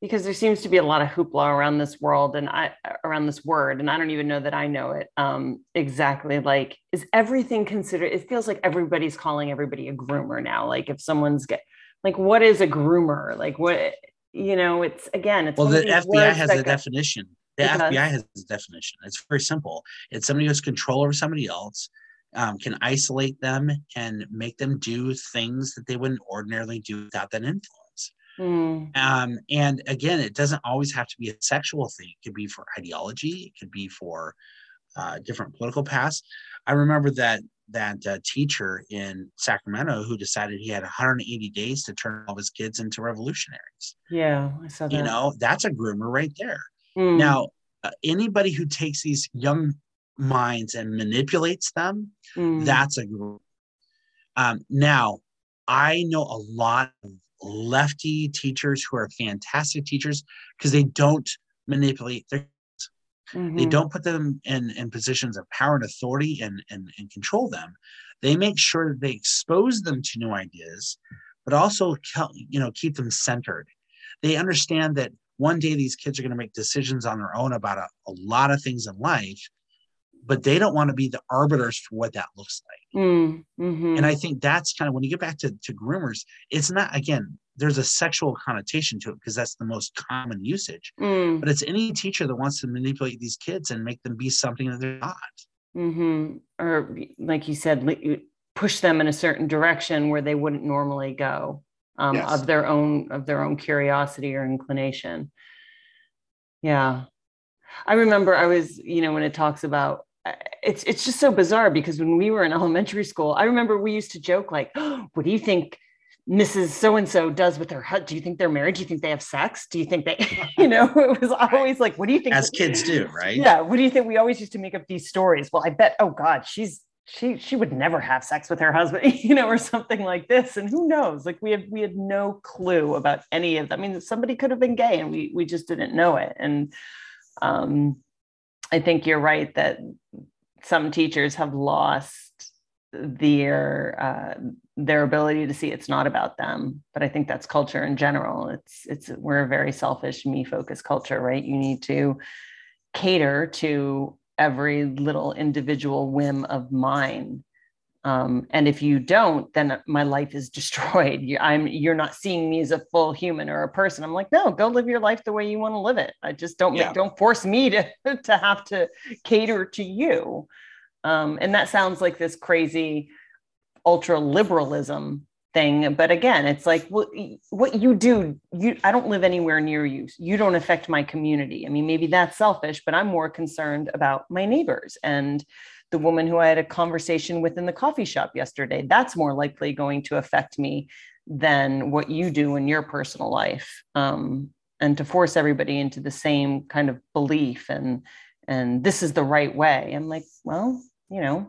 Because there seems to be a lot of hoopla around this world and I around this word, and I don't even know that I know it um, exactly. Like, is everything considered? It feels like everybody's calling everybody a groomer now. Like, if someone's get, like, what is a groomer? Like, what you know, it's again, it's well, the FBI has a definition. The FBI has a definition. It's very simple. It's somebody who has control over somebody else, um, can isolate them and make them do things that they wouldn't ordinarily do without that influence. Mm. Um, and again, it doesn't always have to be a sexual thing. It could be for ideology. It could be for uh, different political paths. I remember that that uh, teacher in Sacramento who decided he had 180 days to turn all his kids into revolutionaries. Yeah, I saw that. You know, that's a groomer right there. Mm. Now, uh, anybody who takes these young minds and manipulates them, mm. that's a groomer. Um, now, I know a lot of lefty teachers who are fantastic teachers because they don't manipulate their Mm-hmm. They don't put them in, in positions of power and authority and, and, and control them. They make sure that they expose them to new ideas, but also you know keep them centered. They understand that one day these kids are going to make decisions on their own about a, a lot of things in life, but they don't want to be the arbiters for what that looks like. Mm, mm-hmm. And I think that's kind of when you get back to, to groomers, it's not again, there's a sexual connotation to it because that's the most common usage. Mm. But it's any teacher that wants to manipulate these kids and make them be something that they're not. Mm-hmm. Or, like you said, push them in a certain direction where they wouldn't normally go um, yes. of their own of their own curiosity or inclination. Yeah, I remember I was, you know, when it talks about it's it's just so bizarre because when we were in elementary school, I remember we used to joke like, oh, "What do you think Mrs. So and so does with her husband. Do you think they're married? Do you think they have sex? Do you think they, you know, it was always like, what do you think? As kids do, right? Yeah. What do you think? We always used to make up these stories. Well, I bet, oh God, she's, she, she would never have sex with her husband, you know, or something like this. And who knows? Like we had, we had no clue about any of that. I mean, somebody could have been gay and we, we just didn't know it. And um, I think you're right that some teachers have lost their uh, their ability to see it's not about them but i think that's culture in general. It's it's we're a very selfish me focused culture right? You need to cater to every little individual whim of mine Um, and if you don't, then my life is destroyed. You, I'm you're not seeing me as a full human or a person. I'm like, no, go live your life the way you want to live it. I just don't yeah. don't force me to to have to cater to you. Um, and that sounds like this crazy ultra liberalism thing but again it's like what, what you do you i don't live anywhere near you you don't affect my community i mean maybe that's selfish but i'm more concerned about my neighbors and the woman who i had a conversation with in the coffee shop yesterday that's more likely going to affect me than what you do in your personal life um, and to force everybody into the same kind of belief and and this is the right way i'm like well you know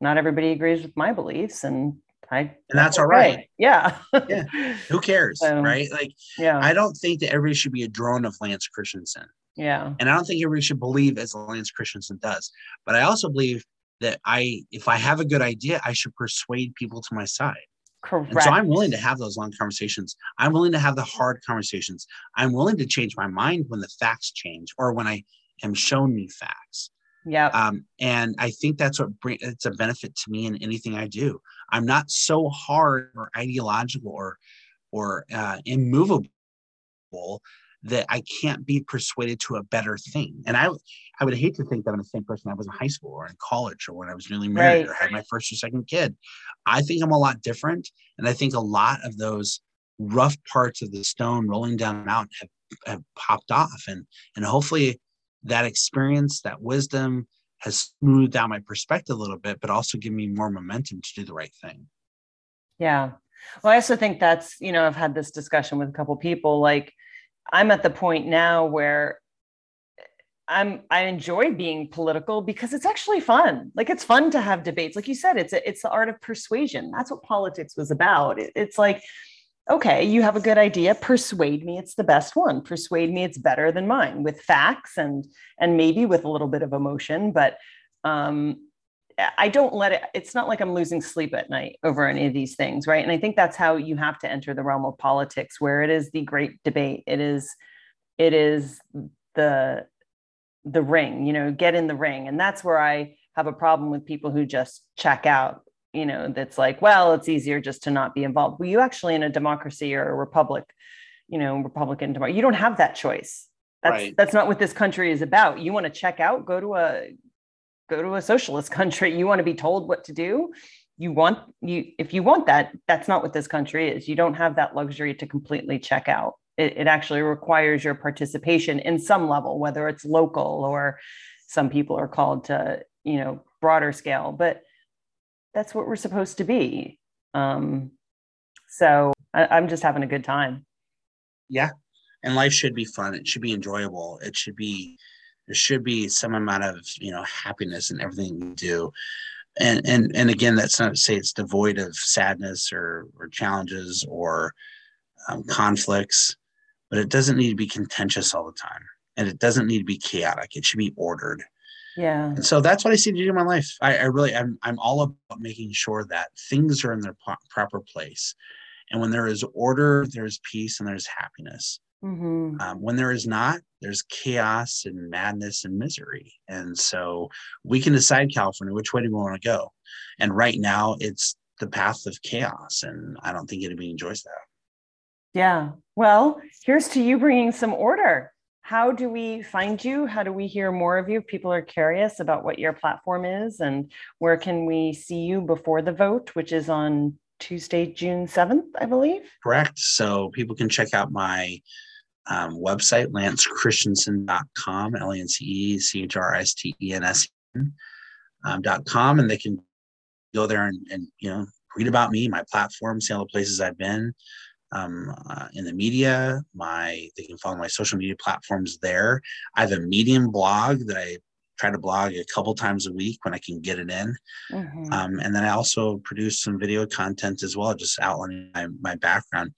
not everybody agrees with my beliefs and I, and that's all right. Yeah. yeah. Who cares? right. Like, yeah. I don't think that everybody should be a drone of Lance Christensen. Yeah. And I don't think everybody should believe as Lance Christensen does. But I also believe that I, if I have a good idea, I should persuade people to my side. Correct. And so I'm willing to have those long conversations. I'm willing to have the hard conversations. I'm willing to change my mind when the facts change or when I am shown new facts. Yeah. Um, and I think that's what bring, it's a benefit to me in anything I do. I'm not so hard or ideological or or uh, immovable that I can't be persuaded to a better thing. And I I would hate to think that I'm the same person I was in high school or in college or when I was newly married right. or had my first or second kid. I think I'm a lot different. And I think a lot of those rough parts of the stone rolling down the mountain have, have popped off. And and hopefully that experience, that wisdom has smoothed out my perspective a little bit, but also given me more momentum to do the right thing. Yeah. Well, I also think that's, you know, I've had this discussion with a couple people. Like, I'm at the point now where I'm I enjoy being political because it's actually fun. Like it's fun to have debates. Like you said, it's a, it's the art of persuasion. That's what politics was about. It, it's like okay, you have a good idea. Persuade me it's the best one. Persuade me it's better than mine with facts and and maybe with a little bit of emotion. But um, I don't let it. It's not like I'm losing sleep at night over any of these things, right? And I think that's how you have to enter the realm of politics, where it is the great debate. It is, it is the the ring. You know, get in the ring, and that's where I have a problem with people who just check out you know that's like well it's easier just to not be involved well you actually in a democracy or a republic you know republican democracy you don't have that choice that's right. that's not what this country is about you want to check out go to a go to a socialist country you want to be told what to do you want you if you want that that's not what this country is you don't have that luxury to completely check out it, it actually requires your participation in some level whether it's local or some people are called to you know broader scale but that's what we're supposed to be. Um, so I, I'm just having a good time. Yeah. And life should be fun. It should be enjoyable. It should be, there should be some amount of, you know, happiness in everything we do. And, and, and again, that's not to say it's devoid of sadness or, or challenges or um, conflicts, but it doesn't need to be contentious all the time. And it doesn't need to be chaotic. It should be ordered yeah and so that's what i see to do in my life i, I really I'm, I'm all about making sure that things are in their po- proper place and when there is order there's peace and there's happiness mm-hmm. um, when there is not there's chaos and madness and misery and so we can decide california which way do we want to go and right now it's the path of chaos and i don't think anybody enjoys that yeah well here's to you bringing some order how do we find you? How do we hear more of you? People are curious about what your platform is and where can we see you before the vote, which is on Tuesday, June 7th, I believe? Correct. So people can check out my um, website, lancechristensen.com, L A N C E C H R I S T E N S um, dot com, and they can go there and, and, you know, read about me, my platform, see all the places I've been um, uh, in the media. My they can follow my social media platforms there. I have a Medium blog that I try to blog a couple times a week when I can get it in. Mm-hmm. Um, and then I also produce some video content as well, just outlining my, my background.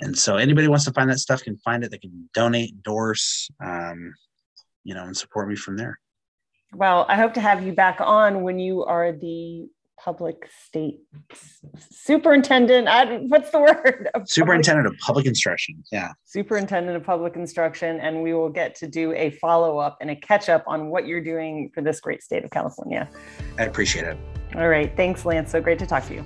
And so anybody wants to find that stuff can find it. They can donate, endorse, um, you know, and support me from there. Well, I hope to have you back on when you are the public state superintendent. I, what's the word? Superintendent of public instruction. Yeah. Superintendent of public instruction. And we will get to do a follow up and a catch up on what you're doing for this great state of California. I appreciate it. All right. Thanks, Lance. So great to talk to you.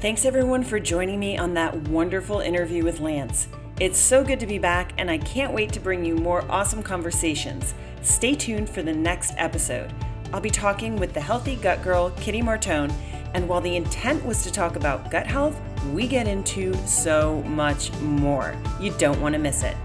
Thanks, everyone, for joining me on that wonderful interview with Lance. It's so good to be back, and I can't wait to bring you more awesome conversations. Stay tuned for the next episode. I'll be talking with the healthy gut girl, Kitty Martone, and while the intent was to talk about gut health, we get into so much more. You don't want to miss it.